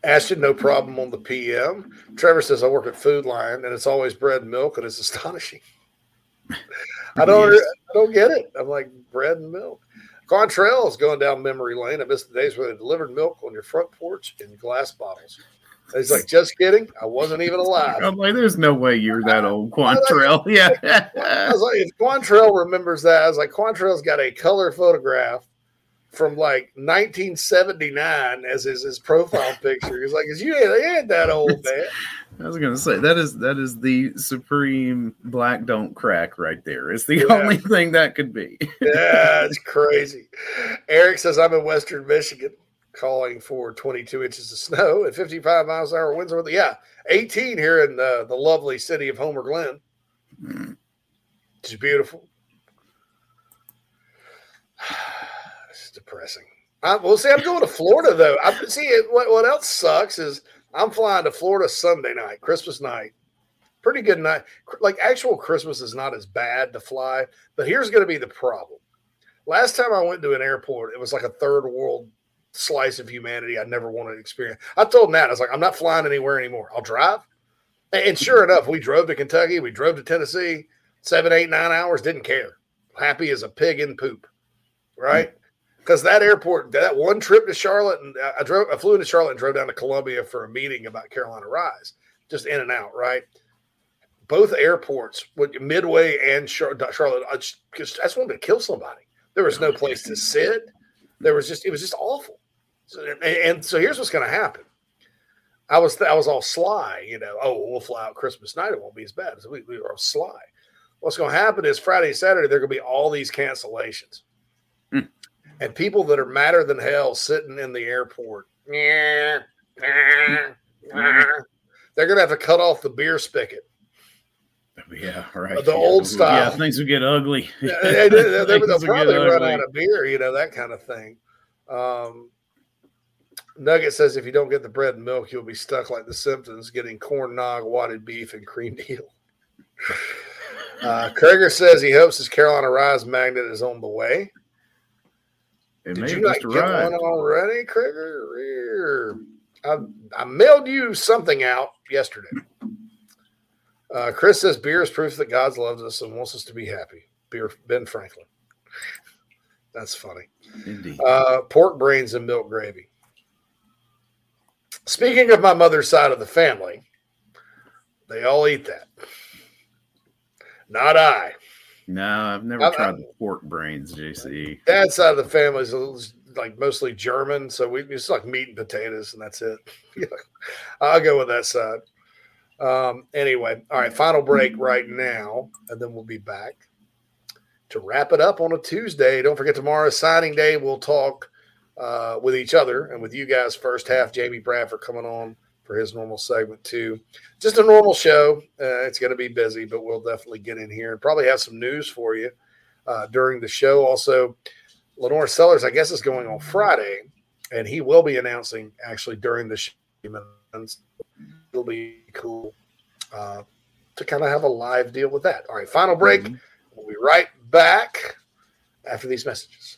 Ashton, no problem on the PM. Trevor says I work at Food Lion and it's always bread and milk and it's astonishing. I don't I don't get it. I'm like bread and milk. Quantrell is going down memory lane. I miss the days where they delivered milk on your front porch in glass bottles. And he's like, just kidding. I wasn't even alive. I'm like, there's no way you're that old, Quantrell. Yeah. I was like, if Quantrell remembers that, I was like, Quantrell's got a color photograph from like 1979 as his, his profile picture. He's like, "Is you ain't, that old, man?" I was gonna say that is that is the supreme black don't crack right there. It's the yeah. only thing that could be. yeah, it's crazy. Eric says I'm in Western Michigan, calling for 22 inches of snow and 55 miles an hour winds. Over the yeah, 18 here in the, the lovely city of Homer Glen. Mm. It's beautiful. Depressing. I, well, see, I'm going to Florida though. I see. What, what else sucks is I'm flying to Florida Sunday night, Christmas night. Pretty good night. Like actual Christmas is not as bad to fly, but here's going to be the problem. Last time I went to an airport, it was like a third world slice of humanity I never wanted to experience. I told Matt, I was like, I'm not flying anywhere anymore. I'll drive. And sure enough, we drove to Kentucky, we drove to Tennessee, seven, eight, nine hours, didn't care. Happy as a pig in poop. Right because that airport, that one trip to Charlotte, and I drove, I flew into Charlotte and drove down to Columbia for a meeting about Carolina Rise, just in and out, right? Both airports, Midway and Charlotte, I just, I just wanted to kill somebody. There was no place to sit. There was just, it was just awful. So, and, so here's what's going to happen. I was, I was all sly, you know. Oh, we'll fly out Christmas night. It won't be as bad. So we, we were sly. What's going to happen is Friday, Saturday, there are going to be all these cancellations hmm. And people that are madder than hell sitting in the airport. they're gonna have to cut off the beer spigot. Yeah, right. The old style. Yeah, things will get ugly. Yeah, they, they, they, they'll probably run ugly. out of beer, you know, that kind of thing. Um, Nugget says if you don't get the bread and milk, you'll be stuck like the Simpsons, getting corn nog, wadded beef, and cream deal. Uh, Krager says he hopes his Carolina Rise magnet is on the way. It Did you not get one already, Krieger? I, I mailed you something out yesterday. Uh, Chris says beer is proof that God loves us and wants us to be happy. Beer, Ben Franklin. That's funny. Indeed. Uh, pork brains and milk gravy. Speaking of my mother's side of the family, they all eat that. Not I. No, I've never I, tried I, the pork brains, JC. Dad's side of the family is like mostly German, so we it's like meat and potatoes, and that's it. I'll go with that side. Um, anyway, all right, final break right now, and then we'll be back to wrap it up on a Tuesday. Don't forget tomorrow signing day. We'll talk uh, with each other and with you guys. First half, Jamie Bradford coming on for his normal segment too. Just a normal show. Uh, it's going to be busy, but we'll definitely get in here and probably have some news for you uh, during the show. Also, LaNorris Sellers, I guess, is going on Friday, and he will be announcing actually during the show. It'll be cool uh, to kind of have a live deal with that. All right, final break. Mm-hmm. We'll be right back after these messages.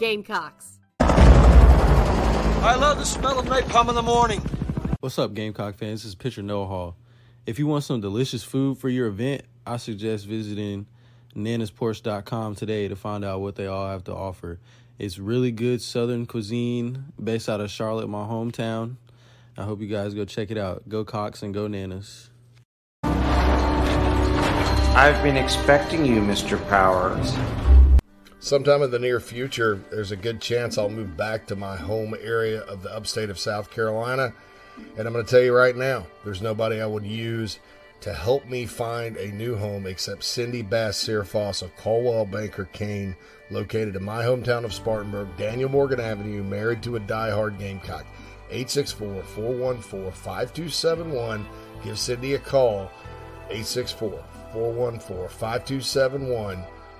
Gamecocks. I love the smell of napalm in the morning. What's up, Gamecock fans? This is Pitcher Noah Hall. If you want some delicious food for your event, I suggest visiting nanasporch.com today to find out what they all have to offer. It's really good southern cuisine based out of Charlotte, my hometown. I hope you guys go check it out. Go Cox and go Nanas. I've been expecting you, Mr. Powers sometime in the near future, there's a good chance I'll move back to my home area of the upstate of South Carolina. And I'm going to tell you right now, there's nobody I would use to help me find a new home except Cindy Bass Searfoss of Coldwell Banker Caine, located in my hometown of Spartanburg, Daniel Morgan Avenue, married to a die-hard Gamecock. 864 414 5271. Give Cindy a call, 864 414 5271,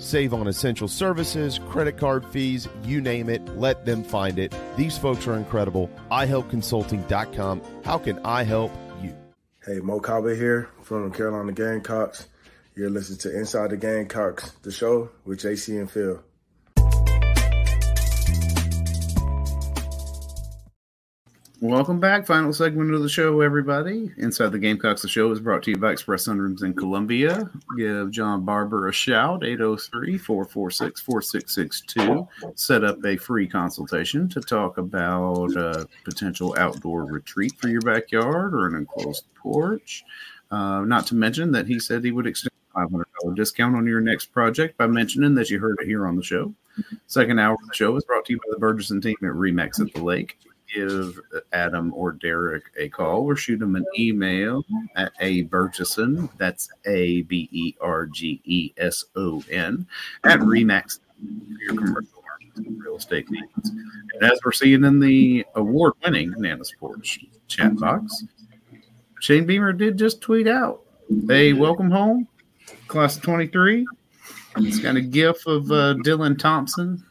Save on essential services, credit card fees, you name it, let them find it. These folks are incredible. iHelpConsulting.com how can I help you? Hey, Mo Kaba here from Carolina Gamecocks. You're listening to Inside the Gamecocks, the show with JC and Phil. Welcome back. Final segment of the show, everybody. Inside the Gamecocks, the show is brought to you by Express Sunrooms in Columbia. Give John Barber a shout, 803 446 4662. Set up a free consultation to talk about a potential outdoor retreat for your backyard or an enclosed porch. Uh, not to mention that he said he would extend a $500 discount on your next project by mentioning that you heard it here on the show. Second hour of the show is brought to you by the Bergeson team at Remax at the Lake give Adam or Derek a call or shoot them an email at a Bergeson. That's A B E R G E S O N at Remax your commercial real estate needs. And as we're seeing in the award winning Nana's Porch chat box, Shane Beamer did just tweet out a welcome home, class of 23. It's got a gif of uh, Dylan Thompson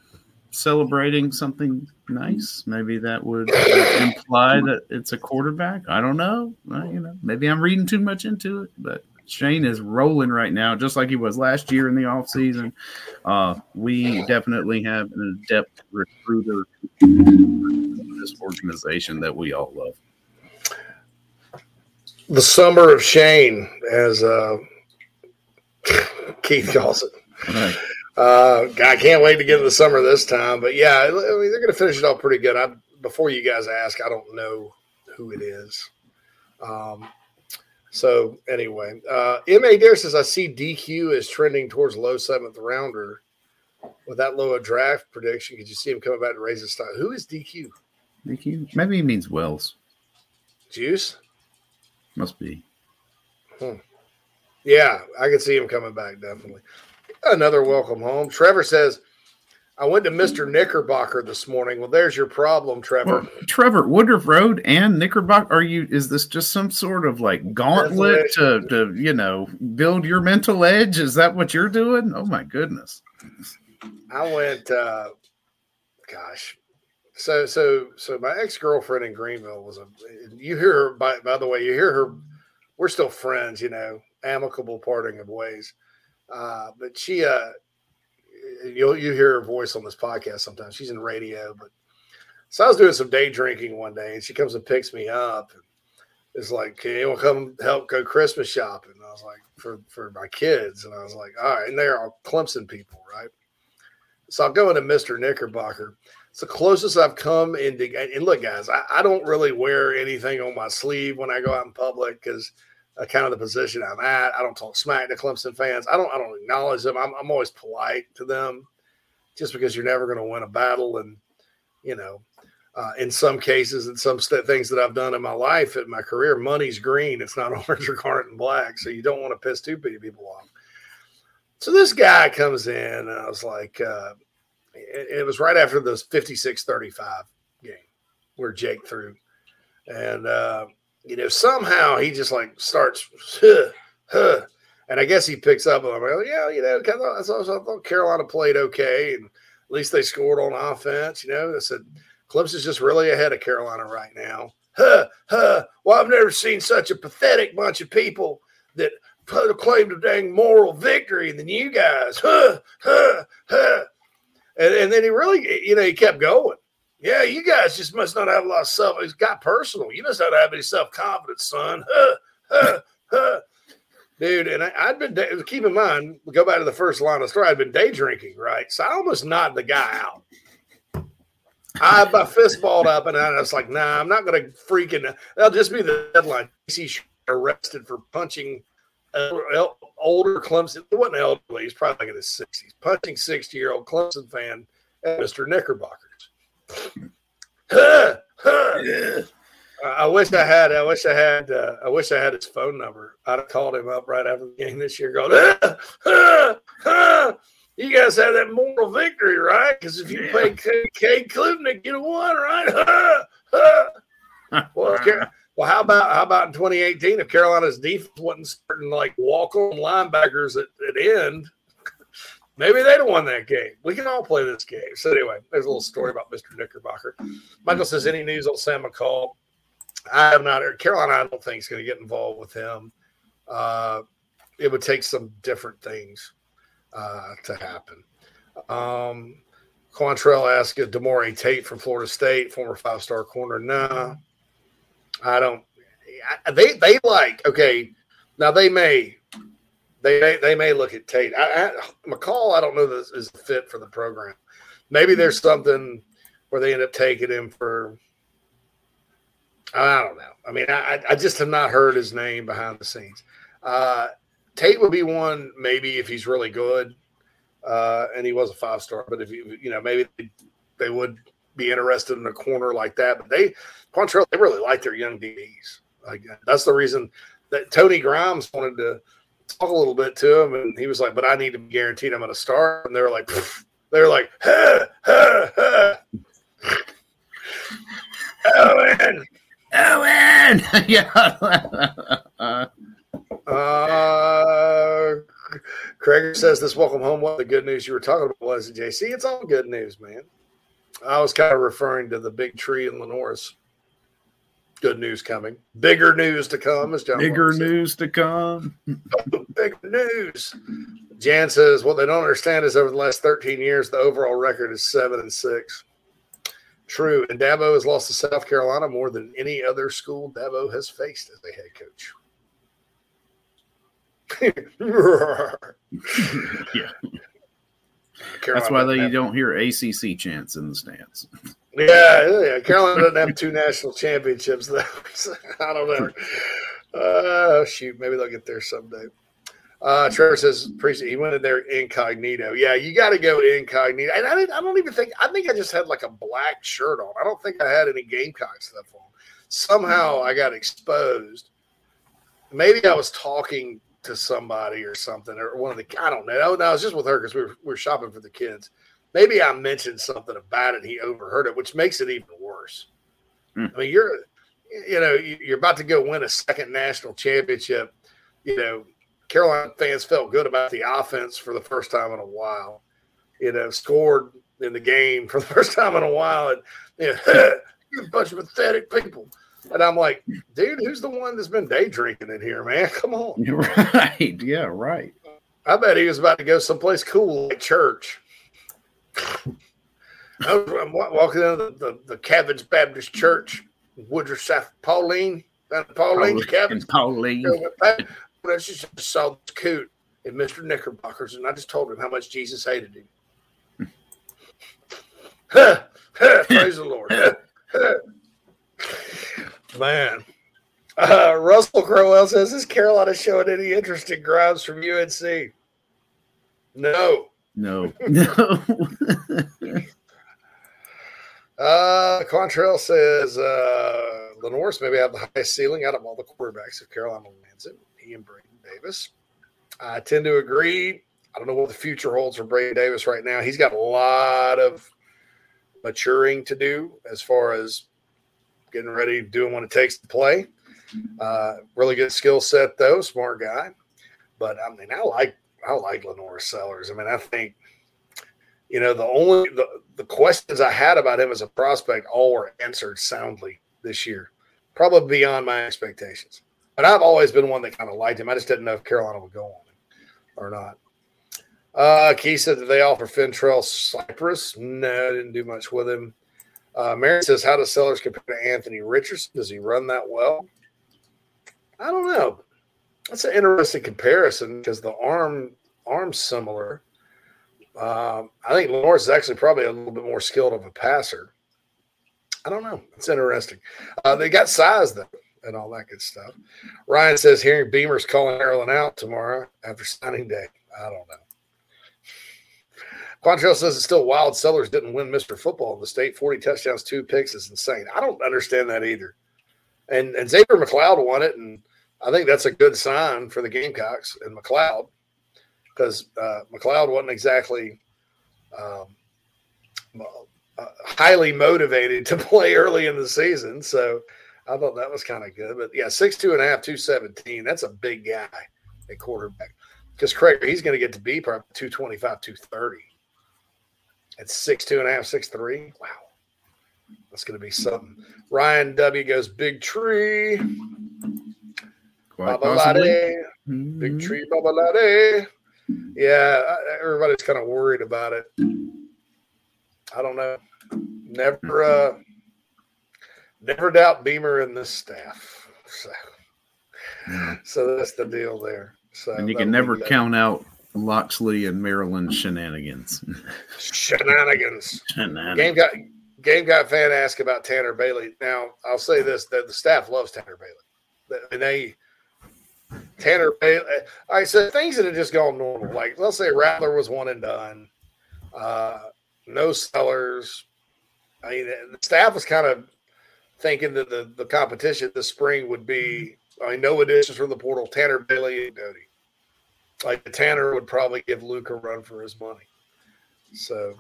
celebrating something nice. Maybe that would imply that it's a quarterback. I don't know. you know, maybe I'm reading too much into it, but Shane is rolling right now, just like he was last year in the offseason. Uh, we definitely have an adept recruiter in this organization that we all love. The summer of Shane, as uh, Keith calls it. Uh, I can't wait to get to the summer this time. But yeah, I mean, they're going to finish it off pretty good. I, before you guys ask, I don't know who it is. Um, so anyway, uh, Ma Dare says I see DQ is trending towards low seventh rounder. With that low a draft prediction, could you see him coming back to raise his stock? Who is DQ? DQ? Maybe he means Wells. Juice? Must be. Hmm. Yeah, I could see him coming back definitely. Another welcome home. Trevor says, I went to Mr. Knickerbocker this morning. Well, there's your problem, Trevor. Well, Trevor, Woodruff Road and Knickerbocker. Are you? Is this just some sort of like gauntlet to, to you know build your mental edge? Is that what you're doing? Oh my goodness! I went. uh Gosh, so so so my ex girlfriend in Greenville was a. You hear her by by the way. You hear her. We're still friends, you know, amicable parting of ways. Uh, but she, uh, you'll you hear her voice on this podcast sometimes. She's in radio, but so I was doing some day drinking one day, and she comes and picks me up. And it's like, "Can you come help go Christmas shopping?" And I was like, "For for my kids," and I was like, "All right." And they're all Clemson people, right? So I'll go into Mister Knickerbocker. It's the closest I've come into. And look, guys, I, I don't really wear anything on my sleeve when I go out in public because uh, kind of the position I'm at. I don't talk smack to Clemson fans. I don't I don't acknowledge them. I'm, I'm always polite to them, just because you're never going to win a battle. And you know, uh, in some cases, in some st- things that I've done in my life, in my career, money's green. It's not orange or garnet and black. So you don't want to piss too many people off. So this guy comes in, and I was like, uh, it, it was right after the 56 35 game where Jake threw. And uh, you know, somehow he just like starts, huh, huh, and I guess he picks up on like, yeah, you know, I thought, I thought Carolina played okay, and at least they scored on offense. You know, I said Clemson's just really ahead of Carolina right now. Huh, huh. Well, I've never seen such a pathetic bunch of people that claimed a claim to dang moral victory than you guys. Huh, huh, huh. And, and then he really, you know, he kept going. Yeah, you guys just must not have a lot of self. It's got personal. You must not have any self confidence, son. Huh, huh, huh. Dude, and I, had been day, keep in mind, go back to the first line of story. I'd been day drinking, right? So I almost knocked the guy out. I my fist balled up, and I was like, "Nah, I'm not going to freaking. That'll just be the headline." DC arrested for punching uh, older Clemson. It wasn't elderly. He's probably like in his 60s, punching 60 year old Clemson fan Mr. Knickerbockers. Yeah. I wish I had. I wish I had. Uh, I wish I had his phone number. I'd have called him up right after the game this year, going, ah, ah, ah, "You guys have that moral victory, right? Because if you yeah. play Cade Klubnik, you'd have won, right?" well, well, how about how about in 2018 if Carolina's defense wasn't starting like walk on linebackers at, at end? Maybe they'd have won that game. We can all play this game. So anyway, there's a little story about Mr. Knickerbocker. Michael says, any news on Sam McCall? I have not heard. Carolina, I don't think is going to get involved with him. Uh, it would take some different things uh, to happen. Um, Quantrell asked Demorie Tate from Florida State, former five star corner. Nah, I don't. I, they they like okay. Now they may they may, they may look at Tate. I, I, McCall, I don't know this is fit for the program. Maybe there's something where they end up taking him for I don't know. I mean, I, I just have not heard his name behind the scenes. Uh, Tate would be one maybe if he's really good, uh, and he was a five star. But if you you know maybe they, they, would be interested in a corner like that. But they Quantrell they really like their young DBs. Like that's the reason that Tony Grimes wanted to talk a little bit to him, and he was like, "But I need to be guaranteed I'm going to start." And they were like, they were like, ha, ha, ha. "Oh man." Owen! yeah. uh, Craig says this welcome home. What the good news you were talking about was JC? It's all good news, man. I was kind of referring to the big tree in LaNorris. Good news coming. Bigger news to come, as John. Bigger news to come. Big news. Jan says what they don't understand is over the last 13 years, the overall record is seven and six. True. And Dabo has lost to South Carolina more than any other school Dabo has faced as a head coach. yeah. Carolina That's why they, you don't hear ACC chants in the stands. Yeah, yeah. Carolina doesn't have two national championships, though. I don't know. Uh, shoot, maybe they'll get there someday. Uh, Trevor says, he went in there incognito. Yeah, you got to go incognito. And I, didn't, I don't even think, I think I just had like a black shirt on. I don't think I had any Gamecock stuff on. Somehow I got exposed. Maybe I was talking to somebody or something, or one of the, I don't know. No, no I was just with her because we were, we were shopping for the kids. Maybe I mentioned something about it. he overheard it, which makes it even worse. Mm. I mean, you're, you know, you're about to go win a second national championship. You know, Carolina fans felt good about the offense for the first time in a while. You know, scored in the game for the first time in a while, and you know, you're a bunch of pathetic people. And I'm like, dude, who's the one that's been day drinking in here, man? Come on. You're right. Yeah, right. I bet he was about to go someplace cool like church. I'm walking into the, the, the Baptist Church, Woodruff, South Pauline, down Pauline, Pauline Pauline. I just saw this coot in Mr. Knickerbockers, and I just told him how much Jesus hated him. Praise the Lord. Man. Uh, Russell Crowell says, Is Carolina showing any interest in Grimes from UNC? No. No. No. uh, Quantrell says, uh, LaNorris maybe have the highest ceiling out of all the quarterbacks if Carolina lands it He and Braden Davis. I tend to agree. I don't know what the future holds for Braden Davis right now. He's got a lot of maturing to do as far as getting ready, doing what it takes to play. Uh, really good skill set though, smart guy. But I mean, I like I like LaNorris Sellers. I mean, I think you know the only the, the questions I had about him as a prospect all were answered soundly this year, probably beyond my expectations. But I've always been one that kind of liked him. I just didn't know if Carolina would go on him or not. Uh, Key said that they offer Fentrell Cypress. No, didn't do much with him. Uh, Mary says, How does Sellers compare to Anthony Richardson? Does he run that well? I don't know. That's an interesting comparison because the arm arm's similar. Um, I think LaNorris is actually probably a little bit more skilled of a passer. I don't know. It's interesting. Uh, they got size though. and all that good stuff. Ryan says hearing Beamer's calling Maryland out tomorrow after signing day. I don't know. Quantrell says it's still wild. Sellers didn't win Mr. Football in the state. 40 touchdowns, two picks is insane. I don't understand that either. And and Xzavier McLeod won it, and I think that's a good sign for the Gamecocks and McLeod because uh, McLeod wasn't exactly um, uh, highly motivated to play early in the season. So I thought that was kind of good. But yeah, six two and a half, two seventeen. That's a big guy at quarterback. Because Craig, he's going to get to be probably 225, 230. At six two and a half, six three. Wow. That's going to be something. Ryan W goes big tree. Possibly. Mm-hmm. Big tree, Babalade. Yeah, everybody's kind of worried about it. I don't know. Never, uh, never doubt Beamer and this staff. So, so that's the deal there. So and you can never count out Locksley and Maryland shenanigans. Shenanigans. Shenanigans. Game got game got fan asked about Tanner Bailey. Now I'll say this: that the staff loves Tanner Bailey. And they Tanner Bailey. Right, so things that have just gone normal. Like let's say Rattler was one and done. Uh, no sellers. I mean, the staff was kind of thinking that the, the competition this spring would be, I mean, no additions from the portal, Tanner Bailey and Doty. Like Tanner would probably give Luke a run for his money. So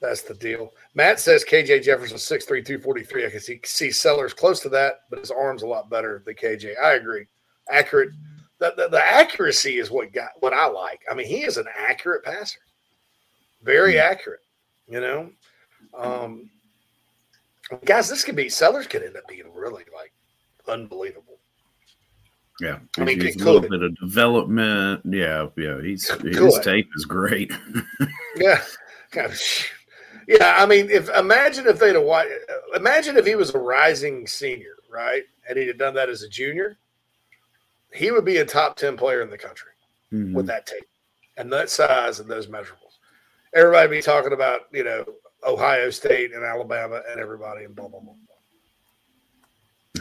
that's the deal. Matt says KJ Jefferson 6'3, 243. I can see, see Sellers close to that, but his arm's a lot better than KJ. I agree. Accurate. The, the, the accuracy is what got what I like. I mean, he is an accurate passer. Very accurate. You know, um, guys, this could be Sellers could end up being really like unbelievable. Yeah, I mean, he's a little bit of development. Yeah, yeah, he's his tape is great. yeah, kind of, yeah. I mean, if imagine if they'd have imagine if he was a rising senior, right, and he'd have done that as a junior, he would be a top ten player in the country mm-hmm. with that tape and that size and those measurables everybody be talking about, you know, Ohio State and Alabama and everybody and blah, blah, blah.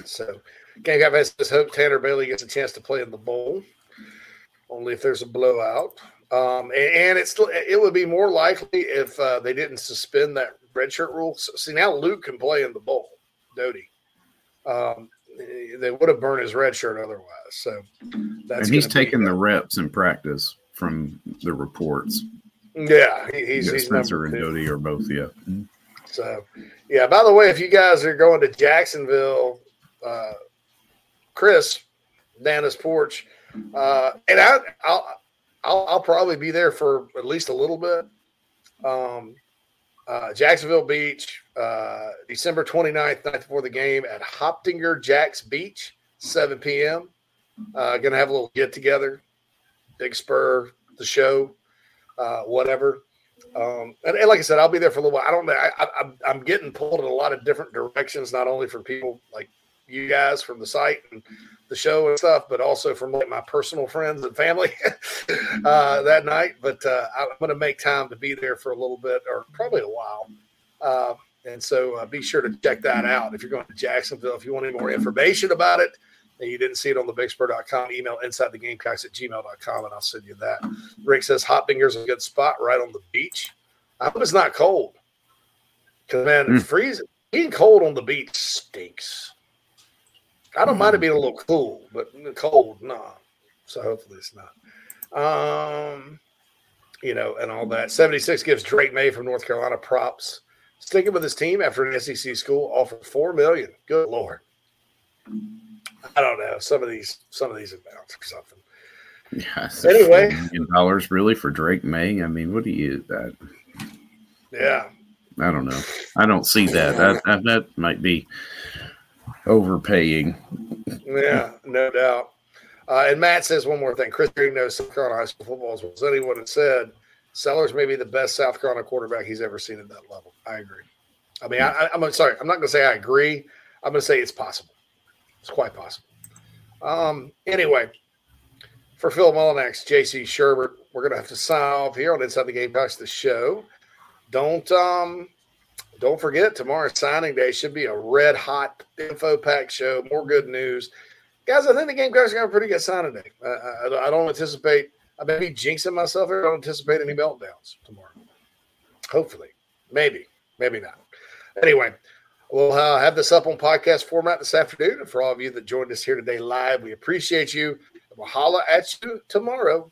So, Gang Guy just hope Tanner Bailey gets a chance to play in the bowl, only if there's a blowout. Um, and, and it's it would be more likely if uh, they didn't suspend that redshirt rule. So, see, now Luke can play in the bowl, Doty. Um, they would have burned his red shirt otherwise. So that's and he's taking the reps in practice from the reports. Yeah, he's, yeah, Spencer and Doty are both. Yeah. So, yeah. By the way, if you guys are going to Jacksonville, uh, Chris, Nana's porch, uh, and I, I'll, I'll, I'll probably be there for at least a little bit. Um, uh, Jacksonville Beach, uh, December 29th, night before the game at Hoptinger Jax Beach, 7 p.m. Uh, gonna have a little get together, Big Spur, the show uh, whatever. Um, and, and, like I said, I'll be there for a little while. I don't know. I, am getting pulled in a lot of different directions, not only from people like you guys from the site and the show and stuff, but also from like my personal friends and family uh, that night. But uh, I'm going to make time to be there for a little bit or probably a while. Uh, and so uh, be sure to check that out if you're going to Jacksonville. If you want any more information about it, and you didn't see it on the bigspur.com, email inside the gamecocks at gmail.com and I'll send you that. Rick says Hoptinger's a good spot right on the beach. I hope it's not cold. Because, man, mm. freezing, being cold on the beach stinks. I don't mm. mind it being a little cool, but cold, nah. So hopefully it's not. Um, you know, and all that. 76 gives Drake Maye from North Carolina props. Sticking with his team after an SEC school offered four million. Good lord. I don't know. Some of these, some of these amounts or something. Yeah. Anyway, dollars really for Drake Maye. I mean, what do you that? Yeah. I don't know. I don't see that. That that, that might be overpaying. yeah, no doubt. Uh, and Matt says one more thing. Chris Green knows South Carolina high school football as well as anyone had said. Sellers may be the best South Carolina quarterback he's ever seen at that level. I agree. I mean, I, I'm sorry. I'm not going to say I agree. I'm going to say it's possible. It's quite possible. Um, anyway, for Phil Mullinax, JC Shurburtt, we're going to have to sign off here on Inside the Game Gamecocks, the show. Don't um, don't forget tomorrow's signing day should be a red hot info pack show. More good news, guys. I think the Gamecocks got a pretty good signing day. I, I, don't anticipate. I may be jinxing myself here. I don't anticipate any meltdowns tomorrow. Hopefully, maybe, maybe not. Anyway, we'll uh, have this up on podcast format this afternoon. And for all of you that joined us here today live, we appreciate you. We'll holla at you tomorrow.